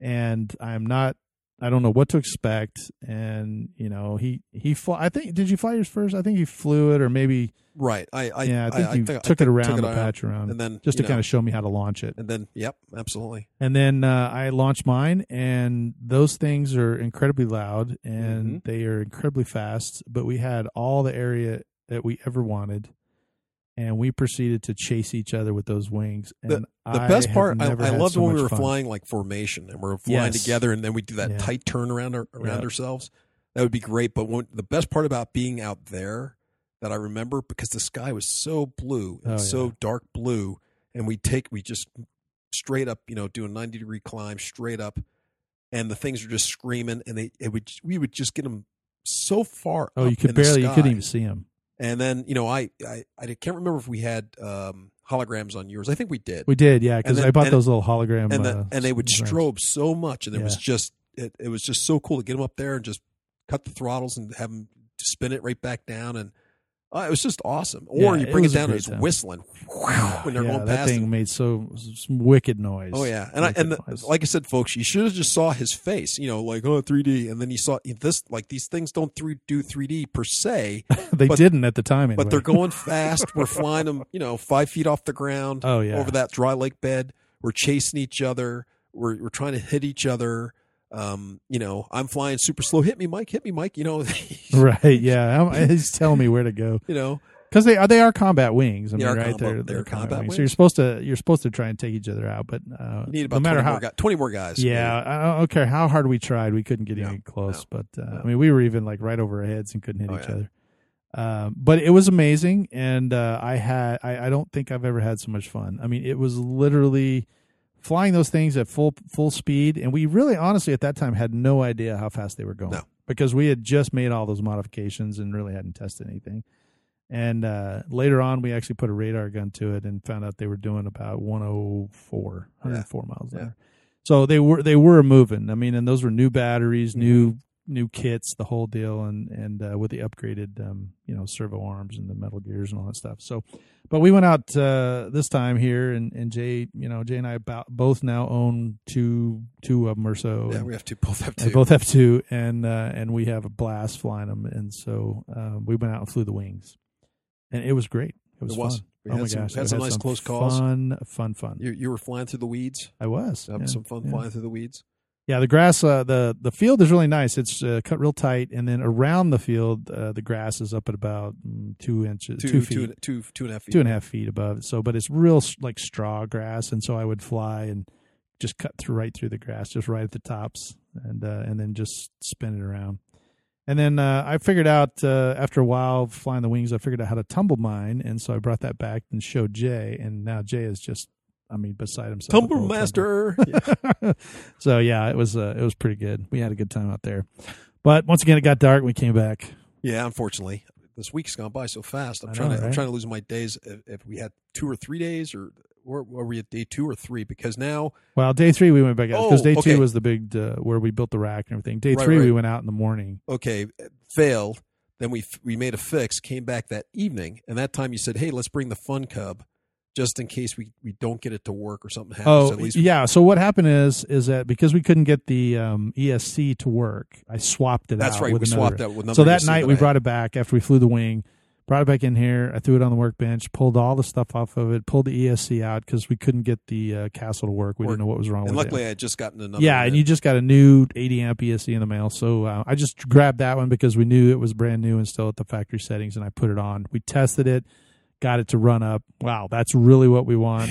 and I'm not, I don't know what to expect, and you know he he fly. I think did you fly yours first? I think he flew it, or maybe Right. I, I yeah. I think I, you think- took it around took the patch around, and then just you to kind of show me how to launch it. and then yep, absolutely. And then uh, I launched mine, and those things are incredibly loud and Mhm. they are incredibly fast. But we had all the area that we ever wanted, and we proceeded to chase each other with those wings. The, And the best part, I, I loved so when we were fun. flying like formation and we are flying Yes. together, and then we do that Yeah. tight turn around our, around Yeah. ourselves. That would be great. But when, the best part about being out there that I remember because the sky was so blue and Oh, so yeah. dark blue, and we take we just straight up, you know, do a ninety degree climb straight up, and the things are just screaming, and they it would we would just get them so far. Oh, you could barely, you couldn't even see them. And then you know, I I, I can't remember if we had um, holograms on yours. I think we did. We did, yeah, because I bought those little hologram. and the, uh, and they would strobe so much, and it was just it, it was just so cool to get them up there and just cut the throttles and have them spin it right back down, and uh, it was just awesome. Or Yeah, you bring it, a down and it's time. whistling when they're yeah, going that past. thing it. made so some wicked noise. Oh yeah, and I, and the, like I said, folks, you should have just saw his face. You know, like oh 3D, and then you saw this. Like these things don't three, do 3D per se, they but- didn't at the time, anyway. but they're going fast. We're flying them, you know, five feet off the ground. Oh, yeah. over that dry lake bed. We're chasing each other. We're we're trying to hit each other. Um, you know, I'm flying super slow. Hit me, Mike. Hit me, Mike. You know, right. Yeah, I'm, he's telling me where to go. you know, because they are they are combat wings. I They mean, right? combat- they're, they're combat So wings. you're supposed to you're supposed to try and take each other out, but uh, you need about no matter 20 how. more guys. Twenty more guys. Yeah, I don't care how hard we tried, we couldn't get No, even close. no, but uh, no. I mean, we were even like right over our heads and couldn't hit Oh, each yeah. other. Um, but it was amazing, and uh, I had I, I don't think I've ever had so much fun. I mean, it was literally flying those things at full full speed, and we really honestly at that time had no idea how fast they were going No. because we had just made all those modifications and really hadn't tested anything. And uh, later on, we actually put a radar gun to it and found out they were doing about 104, 104 miles an Yeah. hour. So they were they were moving. I mean, and those were new batteries, new new kits, the whole deal, and and uh, with the upgraded um, you know servo arms and the metal gears and all that stuff. So, but we went out uh, this time here, and and Jay, you know, Jay and I about both now own two two of them or so. yeah. and- We have to both have they both have two, and uh, and we have a blast flying them, and so um, we went out and flew the wings, and it was great. It was, It was. fun. We oh my some- gosh, had some nice close calls. Fun, fun, fun. You you were flying through the weeds. I was Having yeah, some fun yeah. flying through the weeds. Yeah, the grass, uh, the the field is really nice. It's uh, cut real tight, and then around the field, uh, the grass is up at about mm, two inches, Two two, two feet, and- two two and a half feet. two and a half feet above. So, but it's real like straw grass, and so I would fly and just cut through right through the grass, just right at the tops, and uh, and then just spin it around. And then uh, I figured out uh, after a while flying the wings, I figured out how to tumble mine, and so I brought that back and showed Jay, and now Jay is just, I mean, beside himself. Tumble master. so yeah, it was uh, it was pretty good. We had a good time out there. But once again, it got dark. and We came back. Yeah, unfortunately, this week's gone by so fast. I'm I trying know, to I'm trying to lose my days. If, if we had two or three days, or or were we at day two or three? Because now, Well, day three we went back out because Oh, day okay. two was the big uh, where we built the rack and everything. Day Right, three we went out in the morning. okay, failed. Then we f- we made a fix. Came back that evening, and that time you said, "Hey, let's bring the Fun Cub, just in case we, we don't get it to work or something happens." Oh, at least yeah. So what happened is is that because we couldn't get the um, ESC to work, I swapped it that's right. We swapped out with another. So that ESC night that we brought it back after we flew the wing. Brought it back in here. I threw it on the workbench, pulled all the stuff off of it, pulled the ESC out because we couldn't get the uh, castle to work. We Work. didn't know what was wrong and with it. luckily I had just gotten another. Yeah, and you just got a new 80 amp ESC in the mail. So uh, I just grabbed that one because we knew it was brand new and still at the factory settings, and I put it on. We tested it, got it to run up. Wow, that's really what we want.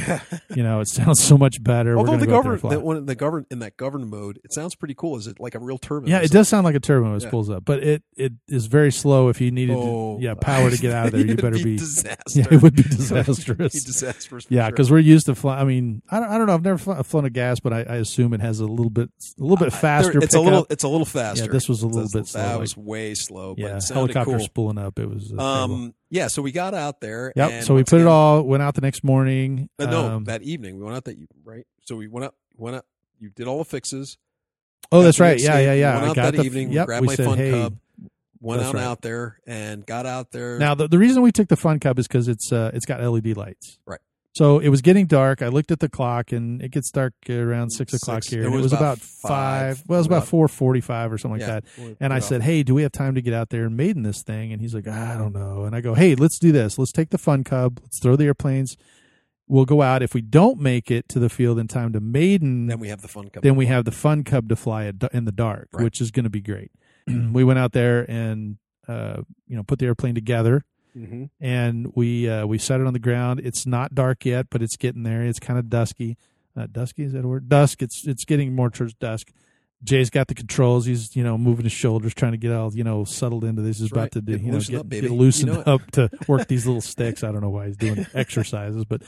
you know, it sounds so much better. Although the go govern that one the govern in that govern mode, it sounds pretty cool. Is it like a real turbine? yeah, it does sound like a turbo when it pulls up, but it it is very slow. If you needed Oh, to, yeah power to get out of there, you better be. disaster. Yeah, it would be It'd be disastrous. disastrous. Yeah, sure. because we're used to fly. I mean, I don't, I don't know. I've never fl- flown a gas, but I, I assume it has a little bit, a little bit faster. There- it's a little. It's a little faster. Yeah, this was a little That's- bit slow, That like- was way slow. But yeah, helicopter cool. spooling up. It was uh. Um. Yeah. So we got out there. Yep. and So we put it all. Went out the next morning. Uh, no, Um, that evening we went out that right. So we went out. Went out. You did all the fixes. oh, that's right. Yeah, yeah, yeah. Went I out that the, evening. Yep. grabbed we my said, fun hey. cub. Went out right. out there and got out there. Now the, the reason we took the fun cub is because it's uh it's got LED lights. Right. So it was getting dark. I looked at the clock, and it gets dark around six o'clock here. It was it was about five. Well, it was about four forty-five or something like that. And I said, "Hey, do we have time to get out there and maiden this thing?" And he's like, "I don't know." And I go, "Hey, let's do this. Let's take the Fun Cub. Let's throw the airplanes. We'll go out. If we don't make it to the field in time to maiden, then we have the fun. cub. then we have the Fun Cub to fly in the dark, Right. which is going to be great." we went out there and uh, you know put the airplane together hmm and we uh, we set it on the ground. It's not dark yet, but it's getting there. It's kind of dusky. Uh, dusky is that a word? Dusk. It's it's getting more towards dusk. Jay's got the controls. He's you know moving his shoulders, trying to get all you know settled into this. He's right. about to do Get you know get, up, get You loosened know up to work these little sticks. I don't know why he's doing exercises, but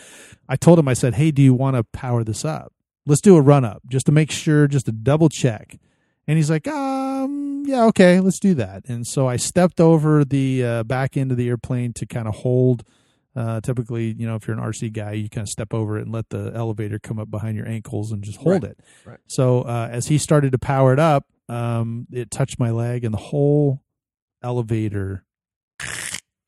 I told him I said, hey, do you want to power this up? Let's do a run up just to make sure, just to double check. And he's like, um, yeah, okay, let's do that. And so I stepped over the uh, back end of the airplane to kind of hold. Uh, typically, you know, if you're an RC guy, you kind of step over it and let the elevator come up behind your ankles and just hold Right, it. right. So uh, as he started to power it up, um, it touched my leg and the whole elevator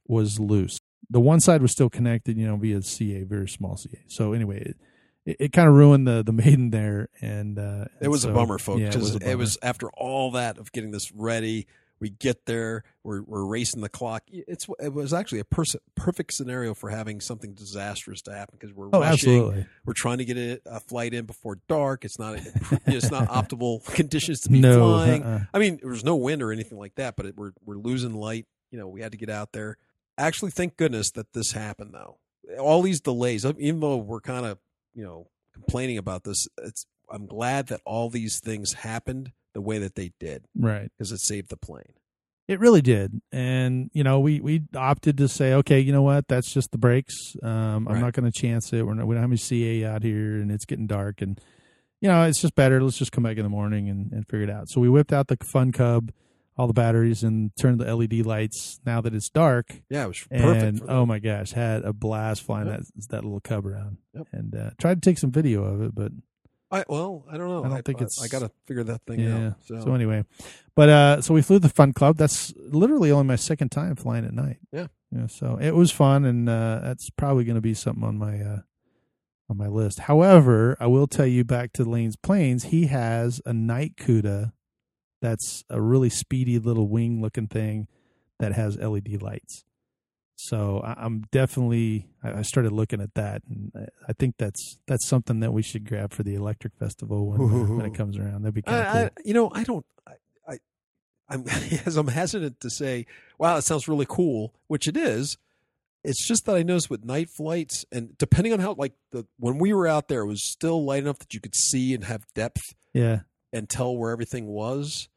was loose. The one side was still connected, you know, via CA, very small CA. So anyway, it, it, it kind of ruined the the maiden there, and uh, It was so- a bummer, folks. Yeah, it was, it was after all that of getting this ready. We get there, we're we're racing the clock. It's it was actually a pers- perfect scenario for having something disastrous to happen because we're Oh, rushing. absolutely. We're trying to get a, a flight in before dark. It's not it's not optimal conditions to be No, flying. uh-uh. I mean, there was no wind or anything like that, but it, we're we're losing light. You know, we had to get out there. Actually, thank goodness that this happened though. All these delays, even though we're kind of you know complaining about this, it's I'm glad that all these things happened the way that they did right. because it saved the plane. It really did, and you know, we we opted to say, okay, you know what, that's just the breaks. Um, I'm not going to chance it. We're not, we don't have any CA out here, and it's getting dark, and you know, it's just better. Let's just come back in the morning and, and figure it out. So we whipped out the Fun Cub, all the batteries, and turned the LED lights. Now that it's dark, Yeah, it was perfect. and oh my gosh, had a blast flying Yep. that that little cub around, Yep. and uh, tried to take some video of it, but I, well, I don't know. I don't think it's- I, got to figure that thing yeah. out. So. So, anyway, but uh, so we flew the Fun Cub. That's literally only my second time flying at night. Yeah. Yeah. So it was fun, and uh, that's probably going to be something on my uh, on my list. However, I will tell you back to Lane's planes. He has a night Cuda that's a really speedy little wing looking thing that has LED lights. So I'm definitely. I started looking at that, and I- think that's that's something that we should grab for the Electric Festival when, when it comes around. That'd be kind of cool. You know, I don't. I, I I'm as I'm hesitant to say, "Wow, it sounds really cool," which it is. It's just that I noticed with night flights, and depending on how, like the when we were out there, it was still light enough that you could see and have depth yeah. And tell where everything was.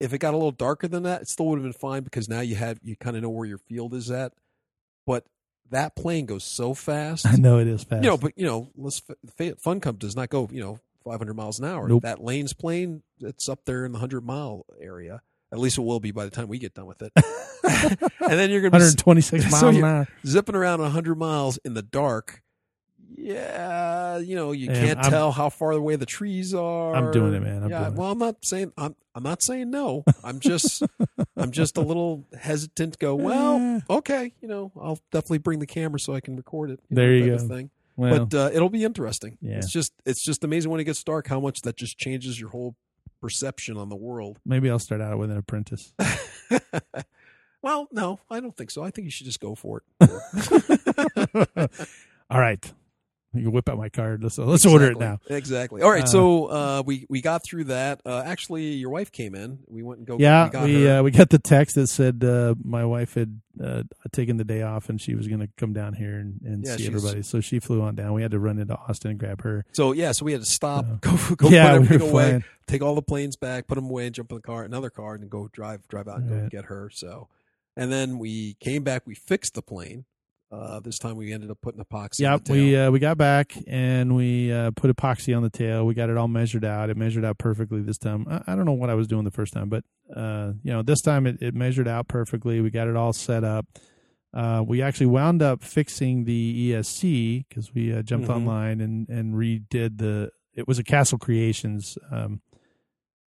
If it got a little darker than that, it still would have been fine because now you have you kind of know where your field is at. But that plane goes so fast. I know it is fast. You know, but you know, let's fa- Fun Cub does not go you know 500 miles an hour. Nope. That lane's plane, it's up there in the 100 mile area. At least it will be by the time we get done with it. and then you're going to be 126 So miles an hour. zipping around 100 miles in the dark. Yeah, you know, you And can't I'm- tell how far away the trees are. I'm doing it, man. I'm yeah, well, I'm not saying I'm I'm not saying no. I'm just I'm just a little hesitant to go, well, okay, you know, I'll definitely bring the camera so I can record it. There know, you go. Thing. Well, But uh, it'll be interesting. Yeah. It's just it's just amazing when it gets dark how much that just changes your whole perception on the world. maybe I'll start out with an apprentice. well, no, I don't think so. I think you should just go for it. All right. You can whip out my card. Let's let's order it now. Exactly. Exactly. All right. Uh, so uh, we we got through that. Uh, actually, your wife came in. We went and go. Yeah, we got we her. uh, we got the text that said uh, my wife had uh, taken the day off and she was going to come down here and, and Yeah, see everybody. So she flew on down. We had to run into Austin and grab her. so yeah, so we had to stop, go go yeah, put we everything were away, flying. take all the planes back, put them away, and jump in the car, another car, and go drive drive out and go Right. get her. So, and then we came back. We fixed the plane. Uh, this time we ended up putting epoxy. on Yep, the we uh, we got back and we uh, put epoxy on the tail. We got it all measured out. It measured out perfectly this time. I, I don't know what I was doing the first time, but uh, you know, this time it, it measured out perfectly. We got it all set up. Uh, we actually wound up fixing the ESC because we uh, jumped Mhm. online and and redid the. It was a Castle Creations. Um,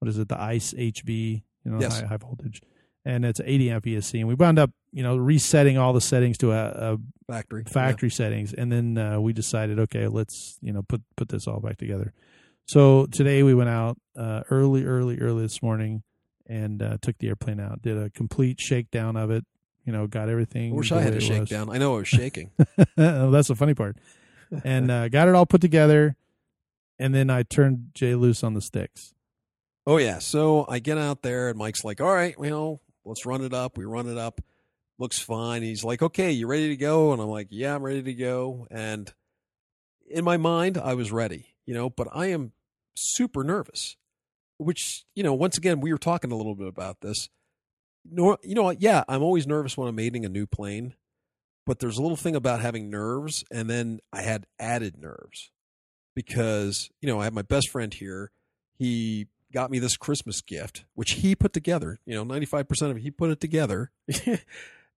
what is it? The Ice HV. You know, Yes. high, high voltage. and it's 80 amp ESC, and we wound up you know resetting all the settings to a, a Factory. factory settings, and then uh, we decided, okay, let's you know put put this all back together. So today we went out uh, early, early, early this morning, and uh, took the airplane out. Did a complete shakedown of it. You know, got everything. I wish I had a shakedown. I know I was shaking. oh, that's the funny part. And uh, got it all put together, and then I turned Jay loose on the sticks. Oh yeah. So I get out there and Mike's like, "All right, know, let's run it up." We run it up. Looks fine. He's like, "Okay, you ready to go?" And I'm like, "Yeah, I'm ready to go." And in my mind, I was ready, you know, but I am super nervous. Which, you know, once again, we were talking a little bit about this. You know, yeah, I'm always nervous when I'm mating a new plane, but there's a little thing about having nerves, and then I had added nerves because, you know, I have my best friend here. He got me this Christmas gift, which he put together. You know, 95% of it, he put it together.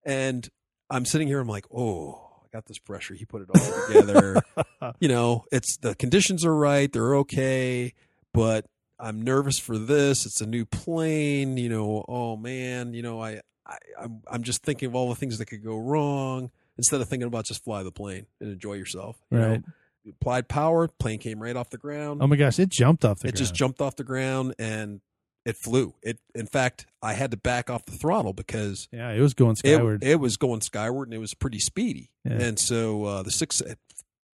and I'm sitting here, I'm like, oh, I got this pressure. He put it all together. you know, it's the conditions are right, they're okay, but I'm nervous for this. It's a new plane. You know, oh man, you know, I, I I'm I'm just thinking of all the things that could go wrong instead of thinking about just fly the plane and enjoy yourself. You Right. know, applied power, plane came right off the ground Oh my gosh, it jumped off the it just jumped off the ground and it flew. It in fact, I had to back off the throttle because Yeah, it was going skyward. it was going skyward and it was pretty speedy. Yeah. And so uh, the six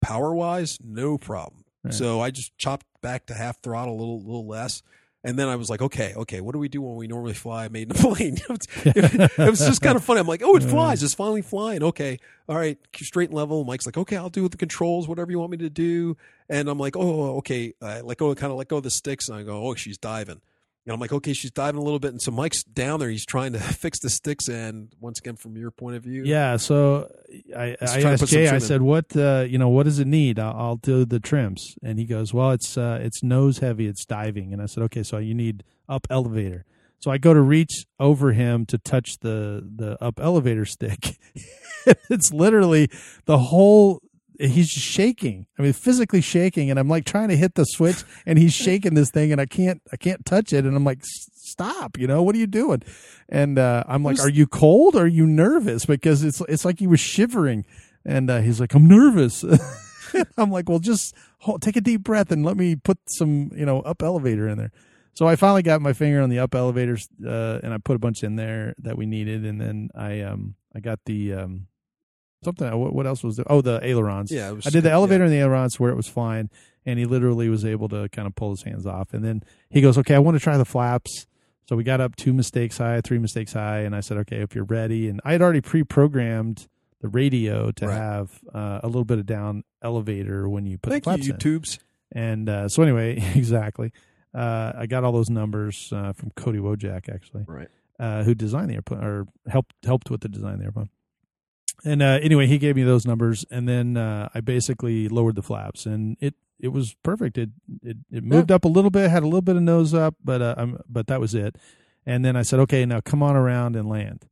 power wise, no problem. Right. So I just chopped back to half throttle, a little little less. And then I was like, okay, okay, what do we do when we normally fly made in a plane? it was just kind of funny. I'm like, oh, it flies. It's finally flying. Okay. All right. Straight and level. Mike's like, okay, I'll do with the controls, whatever you want me to do. And I'm like, oh, okay. I let go, kind of let go of the sticks. And I go, oh, she's diving. And I'm like, okay, she's diving a little bit. And so Mike's down there. He's trying to fix the sticks. And once again, from your point of view, Yeah, so I, I asked Jay. I trim in. said, "What uh, you know? What does it need? I'll, I'll do the trims." And he goes, "Well, it's uh, it's nose heavy. It's diving." And I said, "Okay, so you need up elevator." So I go to reach over him to touch the the up elevator stick. it's literally the whole. He's just shaking. I mean, physically shaking, and I'm like trying to hit the switch, and he's shaking this thing, and I can't, I can't touch it, and I'm like, stop, you know, what are you doing? And uh, I'm like, are you cold? Or are you nervous? Because it's it's like he was shivering, and uh, he's like, I'm nervous. I'm like, well, just hold, take a deep breath and let me put some, you know, up elevator in there. So I finally got my finger on the up elevators, uh, and I put a bunch in there that we needed, and then I um I got the um something. What, what else was there? Oh, the ailerons. Yeah. It was I did the yeah. elevator and the ailerons where it was flying, and he literally was able to kind of pull his hands off. And then he goes, "Okay, I want to try the flaps." So we got up two mistakes high, three mistakes high, and I said, "Okay, if you're ready." And I had already pre-programmed the radio to Right. have uh, a little bit of down elevator when you put Thank the flaps you, in. YouTubes. And uh, so anyway, exactly. Uh, I got all those numbers uh, from Cody Wojak actually Right. uh, who designed the airplane or helped helped with the design of the airplane. And uh, anyway, he gave me those numbers, and then uh, I basically lowered the flaps, and it it was perfect. It it, it moved up a little bit, had a little bit of nose up, but uh, I'm, but that was it. And then I said, okay, now come on around and land.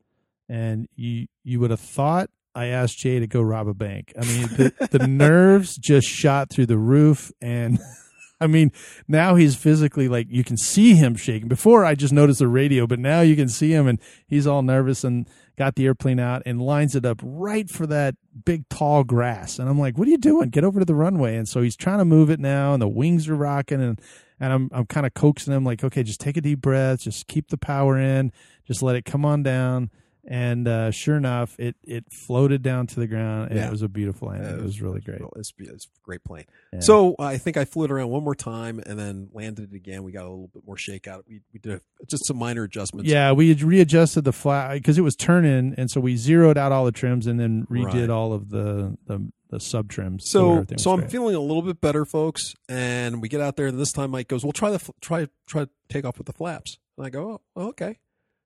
And you you would have thought I asked Jay to go rob a bank. I mean, the, the nerves just shot through the roof, and I mean, now he's physically like you can see him shaking. Before I just noticed the radio, but now you can see him, and he's all nervous and got the airplane out and lines it up right for that big tall grass. And I'm like, "What are you doing? Get over to the runway!" And so he's trying to move it now, and the wings are rocking, and and I'm I'm kind of coaxing him like, "Okay, just take a deep breath, just keep the power in, just let it come on down." And uh, sure enough, it it floated down to the ground, and Yeah. it was a beautiful landing. Yeah, it was really great. It's, it's a great plane. Yeah. So I think I flew it around one more time and then landed it again. We got a little bit more shakeout. We we did a, just some minor adjustments. Yeah, we readjusted the flat because it was turning, and so we zeroed out all the trims and then redid Right. all of the the, the sub trims. So everything so I'm great. feeling a little bit better, folks. And we get out there, and this time Mike goes, "Well, try the try try to take off with the flaps." And I go, "Oh, okay."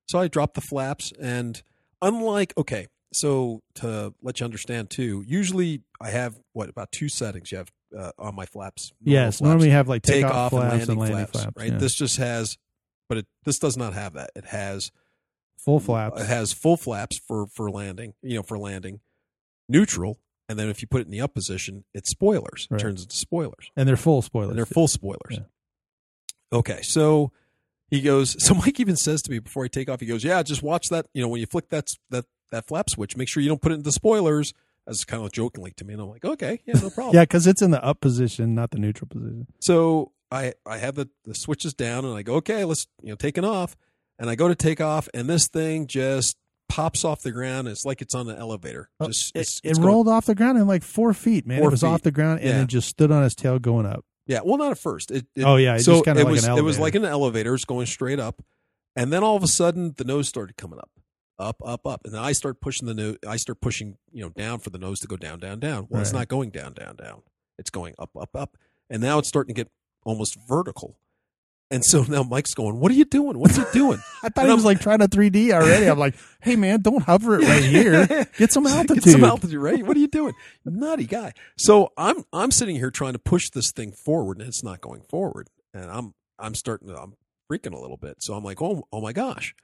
So I drop the flaps, and unlike okay, so to let you understand too, usually I have what about two settings you have uh, on my flaps. yes. flaps. Normally have like take takeoff off and landing, and landing flaps, flaps, right? yeah. This just has, but it this does not have that. It has full flaps. It has full flaps for for landing, you know, for landing, neutral, and then if you put it in the up position, it's spoilers. It turns into spoilers, and they're full spoilers. and they're full spoilers. Yeah. Okay, so he goes. So Mike even says to me before I take off, he goes, "Yeah, just watch that. You know, when you flick that that that flap switch, make sure you don't put it into spoilers." As kind of jokingly to me, and I'm like, "Okay, yeah, no problem." Yeah, because it's in the up position, not the neutral position. So I I have the the switches down, and I go, "Okay, let's you know taking off," and I go to take off, and this thing just pops off the ground. It's like it's on the elevator. Oh, Just it it's, it's going- rolled off the ground in like four feet, man. Four it was off the ground and Yeah. then just stood on its tail going up. Yeah, well, not at first. It, it- Oh, yeah, it so it like was it was like an elevator, it's going straight up, and then all of a sudden the nose started coming up, up, up, up, and then I start pushing the nose. I start pushing you know down for the nose to go down, down, down. Well, it's not going down, down, down. It's going up, up, up, and now it's starting to get almost vertical. And so now Mike's going, "What are you doing? What's he doing?" I thought And he was I'm- like trying to 3D already. I'm like, hey man, don't hover it right here. Get some altitude. Get some altitude, right? What are you doing? Nutty guy. So I'm I'm sitting here trying to push this thing forward and it's not going forward. And I'm I'm starting to I'm freaking a little bit. So I'm like, oh oh my gosh.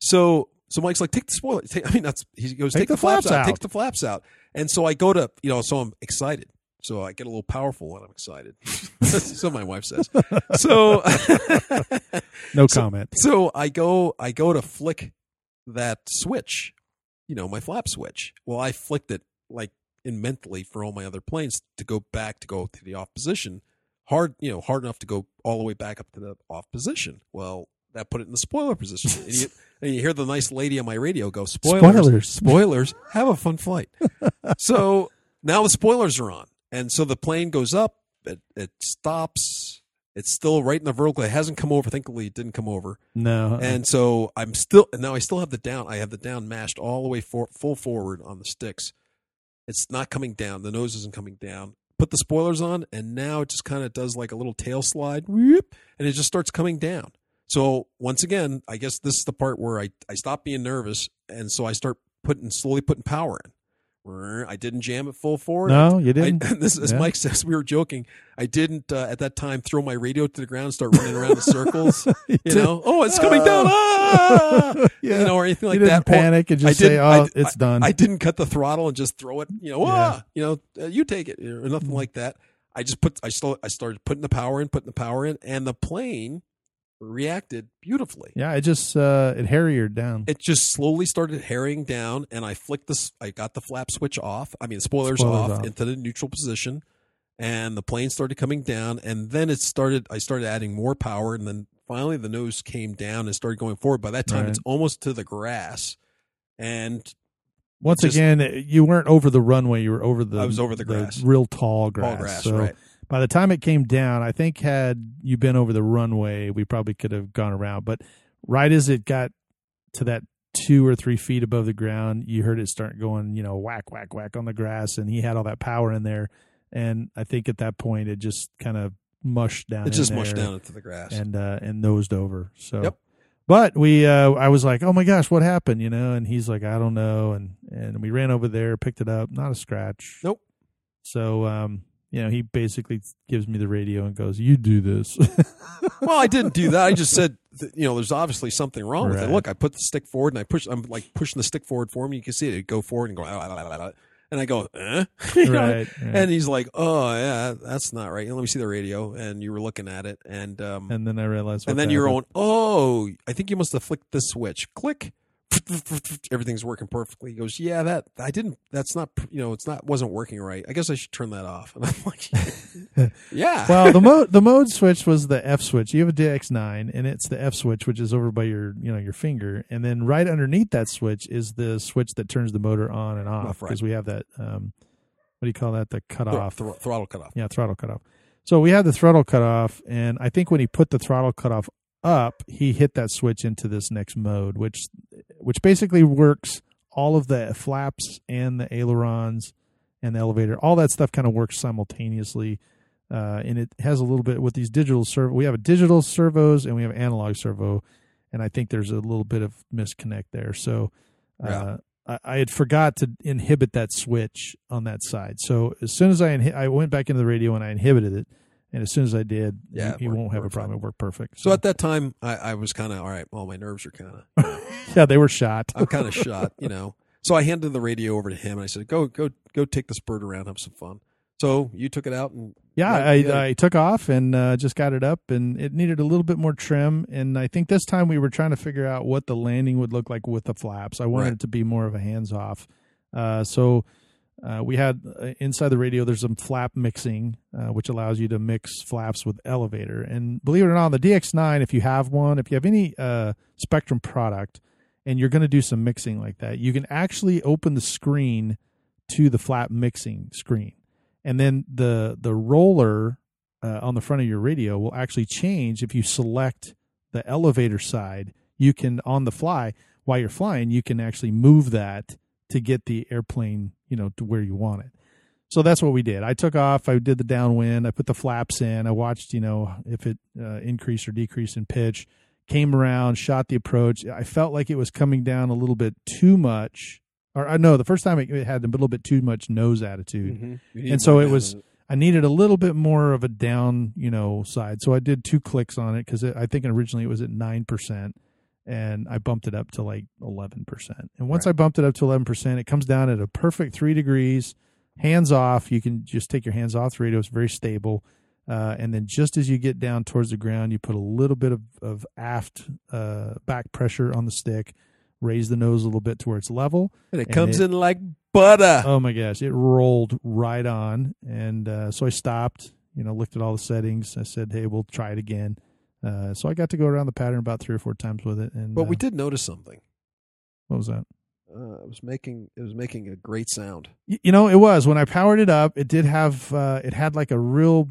So so Mike's like, take the spoiler. Take, I mean, that's he goes, take, Take the, the flaps, flaps out. out. Takes the flaps out. And so I go to you know, so I'm excited. So I get a little powerful when I'm excited. so my wife says. So No So- comment. so I go I go to flick that switch, you know, my flap switch. Well, I flicked it like in mentally for all my other planes to go back to go to the off position. Hard, you know, hard enough to go all the way back up to the off position. Well, that put it in the spoiler position. and, you, and you hear the nice lady on my radio go, spoilers, Spoilers. spoilers, have a fun flight. so now the spoilers are on. And so the plane goes up, it, it stops. It's still right in the vertical. It hasn't come over. Thankfully, it didn't come over. No. Uh-uh. And so I'm still and now I still have the down. I have the down mashed all the way for, full forward on the sticks. It's not coming down. The nose isn't coming down. Put the spoilers on, and now it just kind of does like a little tail slide, whoop, and it just starts coming down. So once again, I guess this is the part where I I stop being nervous, and so I start putting slowly putting power in. I didn't jam it full forward. no, you didn't. this, as Yeah. Mike says, we were joking. I didn't uh, at that time throw my radio to the ground, and start running around in circles. You did- know, oh, it's coming down, ah! Yeah. you know, or anything you like that. Or panic and I just say, "Oh, I- it's done." I didn't cut the throttle and just throw it. You know, Yeah. ah, you know, uh, you take it or nothing Mhm. like that. I just put, I still, I started putting the power in, putting the power in, and the plane reacted beautifully. yeah, it just uh, it harriered down. It just slowly started harrying down, and I flicked this. I got the flap switch off. I mean, spoilers, Spoilers off, off. into the neutral position, and the plane started coming down. And then it started. I started adding more power, and then finally the nose came down and started going forward. By that time, Right. it's almost to the grass, and Once just- again, you weren't over the runway; you were over the. I was over the grass. real tall all grass. grass, so right? By the time it came down, I think had you been over the runway, we probably could have gone around. But right as it got to that two or three feet above the ground, you heard it start going, you know, whack, whack, whack on the grass, and he had all that power in there. And I think at that point, it just kind of mushed down. It just mushed down into the grass. and uh, and nosed over. So. Yep. But we, uh, I was like, "Oh my gosh, what happened?" You know, and he's like, "I don't know," and and we ran over there, picked it up, not a scratch. Nope. So, um, you know, he basically gives me the radio and goes, "You do this." well, I didn't do that. I just said, that, you know, there's obviously something wrong with it. Look, I put the stick forward and I push. I'm like pushing the stick forward for him. You can see it. It'd go forward and go, "Ah, ah, ah, ah," and I go, eh? Right, right. And he's like, "Oh yeah, that's not right." And Let me see the radio, and you were looking at it, and um, And then I realized, and then you're going, "Oh, I think you must have flicked this switch." Click. Everything's working perfectly. He goes, "Yeah, that I didn't. That's not. You know, it's not. Wasn't working right. I guess I should turn that off." And I'm like, "Yeah." well, the mode the mode switch was the F switch. You have a DX9, and it's the F switch, which is over by your you know your finger, and then right underneath that switch is the switch that turns the motor on and off Off, right. because we have that. Um, what do you call that? The cut Thro- off. throttle cut off. Yeah, throttle cut off. So we had the throttle cut off, and I think when he put the throttle cut off up, he hit that switch into this next mode, which which basically works all of the flaps and the ailerons and the elevator. All that stuff kind of works simultaneously, uh, and it has a little bit with these digital servo. We have a digital servos and we have analog servo, and I think there's a little bit of misconnect there. So. Uh, Yeah. I, I had forgot to inhibit that switch on that side. So as soon as I inhi- I went back into the radio and I inhibited it, and as soon as I did, Yeah, you, you won't have a problem. It worked perfect. So at that time, I, I was kind of all right. Well, my nerves are kind of. yeah, they were shot. I'm kind of shot, you know. So I handed the radio over to him, and I said, "Go, go, go, take this bird around, have some fun." So you took it out and Yeah, I. I took off and uh, just got it up, and it needed a little bit more trim. And I think this time we were trying to figure out what the landing would look like with the flaps. I wanted Right. it to be more of a hands off. Uh, so uh, we had uh, inside the radio. There's some flap mixing, uh, which allows you to mix flaps with elevator. And believe it or not, the DX9, if you have one, if you have any uh, Spektrum product, and you're going to do some mixing like that, you can actually open the screen to the flap mixing screen and then the the roller uh, on the front of your radio will actually change if you select the elevator side you can on the fly while you're flying you can actually move that to get the airplane you know to where you want it. So that's what we did. I took off i did the downwind i put the flaps in i watched you know if it uh, increased or decreased in pitch came around shot the approach. I felt like it was coming down a little bit too much or I know the first time it, it had a little bit too much nose attitude. Mhm. And so it was- I needed a little bit more of a down, you know, side. So I did two clicks on it because I think originally it was at nine percent, and I bumped it up to like eleven percent. And once Right. I bumped it up to eleven percent, it comes down at a perfect three degrees, hands off. You can just take your hands off the radio; it's very stable. Uh, and then just as you get down towards the ground, you put a little bit of, of aft uh, back pressure on the stick, raise the nose a little bit to where it's level, and it and comes it- in like butter. Oh my gosh, it rolled right on, and uh, so I stopped. You know, looked at all the settings. I said, "Hey, we'll try it again." Uh, so I got to go around the pattern about three or four times with it. And but we uh, did notice something. what was that? Uh, it was making it was making a great sound. Y- You know, it was when I powered it up. It did have uh, it had like a real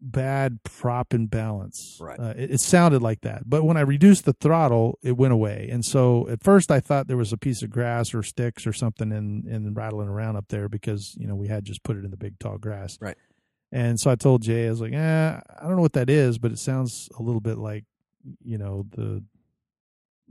bad prop imbalance. Right. Uh, it, it sounded like that, but when I reduced the throttle, it went away. And so at first, I thought there was a piece of grass or sticks or something in in rattling around up there because you know we had just put it in the big tall grass. Right. And so I told Jay, I was like, eh, I don't know what that is, but it sounds a little bit like, you know, the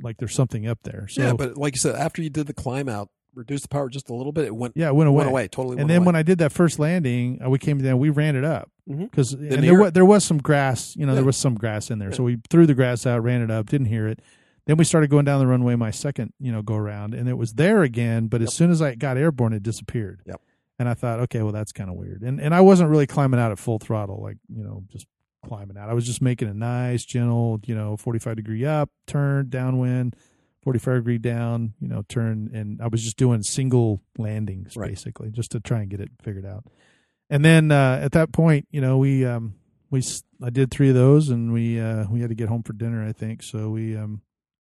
like there's something up there. So yeah, but like you said, after you did the climb out, reduced the power just a little bit, it went yeah, it went away. went away totally. and then when I did that first landing, uh, we came down, we ran it up because and hear there was there was some grass, you know, there was some grass in there, Yeah. so we threw the grass out, ran it up, didn't hear it. Then we started going down the runway, my second, you know, go around, and it was there again. But Yep. as soon as I got airborne, it disappeared. Yep. And I thought, okay, well, that's kind of weird. And and I wasn't really climbing out at full throttle, like you know, just climbing out. I was just making a nice, gentle, you know, forty five degree up, turn, downwind, forty five degree down, you know, turn, and I was just doing single landings Right. basically, just to try and get it figured out. And then uh, at that point, you know, we um, we I did three of those, and we uh, we had to get home for dinner, I think. So we um,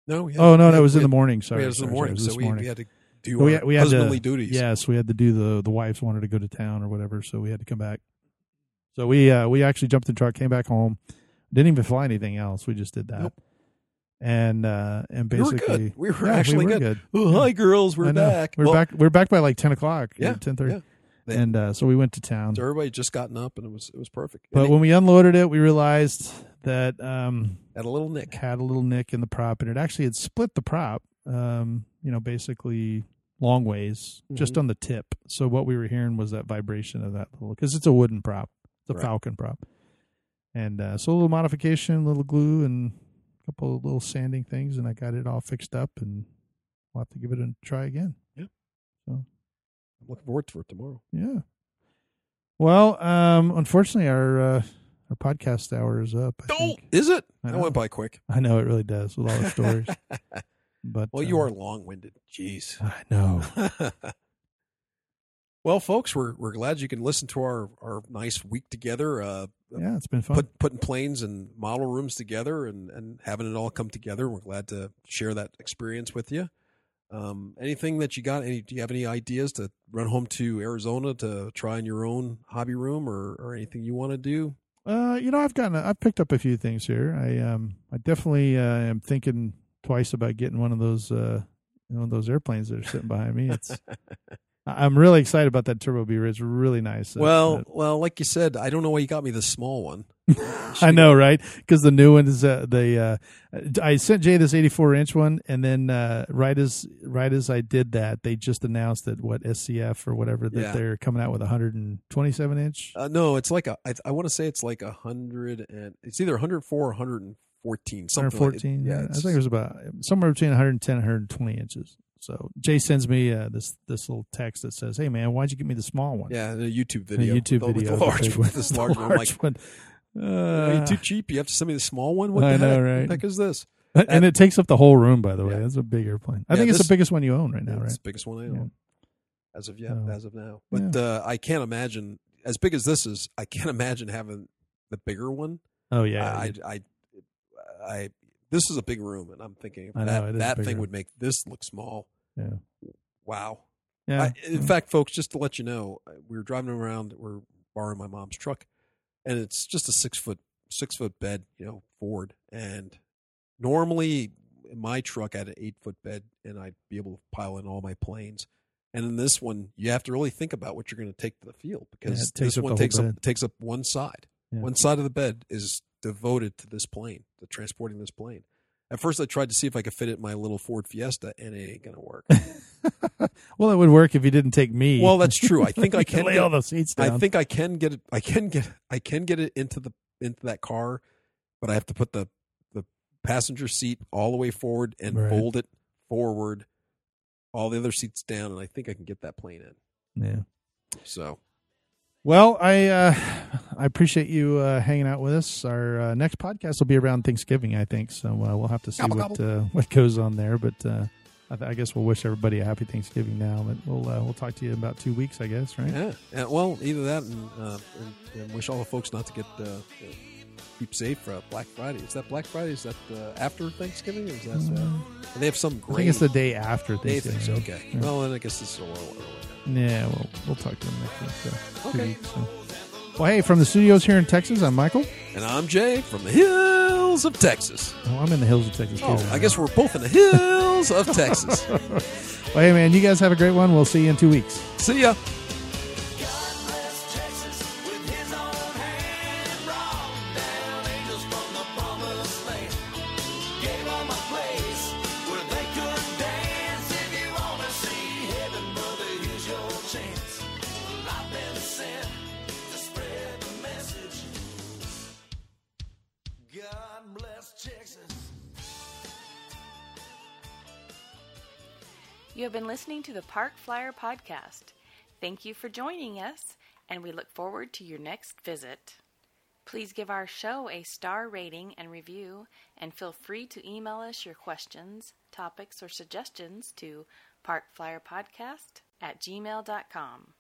no, we had- oh no, no, it was in the morning. Sorry, it was in sorry, the sorry, morning, was so this we, morning. we had to do we, our we had husbandly to, duties. Yeah, so we had to do the the wives wanted to go to town or whatever, so we had to come back. So we uh we actually jumped in the truck, came back home, didn't even fly anything else. We just did that, Nope. and uh and We were basically good. We were yeah, actually we were good. good. Oh, hi, girls, we're back. We're Well, back. We're back by like ten o'clock. Yeah, ten thirty. yeah. They- And uh, so we went to town. So everybody had just gotten up, and it was it was perfect. But and when we unloaded it, we realized that um, had a little nick. had a little nick in the prop, and it actually had split the prop. Um, you know, basically long ways, just Mhm. on the tip. So what we were hearing was that vibration of that little because it's a wooden prop, it's a Right. Falcon prop, and uh, so a little modification, a little glue, and a couple of little sanding things, and I got it all fixed up, and we'll have to give it a try again. Yeah. So I'm looking forward to it tomorrow. Yeah. Well, um, unfortunately, our uh, our podcast hour is up. I Oh, think. is it? I That went by quick. I know it really does with all the stories. But well, you uh, are long winded. Jeez. I know. well, folks, we're we're glad you can listen to our, our nice week together. Uh, Yeah, it's been fun. put putting planes and model rooms together and, and having it all come together. We're glad to share that experience with you. Um, anything that you got? Any? Do you have any ideas to run home to Arizona to try in your own hobby room or, or anything you want to do? Uh, you know, I've gotten, I've picked up a few things here. I um, I definitely uh, am thinking twice about getting one of those, uh, one of those airplanes that are sitting behind me. It's, I'm really excited about that Turbo Beaver. It's really nice. Well, uh, well, like you said, I don't know why you got me the small one. I know, right? Because the new one is uh, the. Uh, I sent Jay this 84 inch one, and then uh, right as right as I did that, they just announced that what SCF or whatever that Yeah. they're coming out with 127 inch. Uh, no, it's like a. I, I want to say it's like a hundred and it's either 104 or 114. Something like- 114. yeah, I think it was about somewhere between 110 and 120 inches. So Jay sends me uh, this this little text that says, "Hey man, why'd you give me the small one?" Yeah, the YouTube video. The. YouTube with video, With the large, with this large one. Like, one. Uh, too cheap? You have to send me the small one. What I the know, heck? right? What the heck is this? and it takes up the whole room. By the way, Yeah. that's a big airplane. I Yeah, think it's this- the biggest one you own right now, It's right? the biggest one I Yeah. own as of yet, as of now. But uh, I can't imagine as big as this is. I can't imagine having the bigger one. Oh yeah, I, I, I, I, this is a big room, and I'm thinking know, that it is a that thing room. would make this look small. yeah, Wow. yeah. I, in fact, folks, just to let you know, uh, we were driving around. We're borrowing my mom's truck, and it's just a six foot six foot bed, you know, Ford. And normally, in my truck, I had an eight foot bed, and I'd be able to pile in all my planes. And in this one, you have to really think about what you're going to take to the field because Yeah, this one takes up takes up one side. Yeah. One side of the bed is devoted to this plane, to transporting this plane. At first, I tried to see if I could fit it in my little Ford Fiesta, and it ain't going to work. well, it would work if you didn't take me. Well, that's true. I think I can lay get- all the seats down. I think I can get it. I can get. I can get it into the into that car, but I have to put the the passenger seat all the way forward and Right. fold it forward, all the other seats down, and I think I can get that plane in. yeah. So Well, I uh, I appreciate you uh, hanging out with us. Our uh, next podcast will be around Thanksgiving, I think. So uh, we'll have to see Gobble, what uh, what goes on there. But uh, I, th- I guess we'll wish everybody a happy Thanksgiving now. But we'll uh, we'll talk to you in about two weeks, I guess, right? yeah, yeah well, either that and, uh, and, and wish all the folks not to get uh, keep safe for Black Friday. Is that Black Friday? Is that uh, after Thanksgiving? Or is that uh, they have some Mm. I great? think it's the day after Thanksgiving. so. Okay. Yeah. Well, then I guess this is a little early. Yeah, well, we'll talk to them next week. Uh, so Okay. weeks, so. Well, hey, from the studios here in Texas, I'm Michael. And I'm Jay from the hills of Texas. Oh, I'm in the hills of Texas. too, Oh, right I guess we're both in the hills of Texas. Well, hey, man, you guys have a great one. We'll see you in two weeks. See ya. Been listening to the Park Flyer Podcast. Thank you for joining us, and we look forward to your next visit. Please give our show a star rating and review, and feel free to email us your questions, topics, or suggestions to parkflyerpodcast at gmail.com.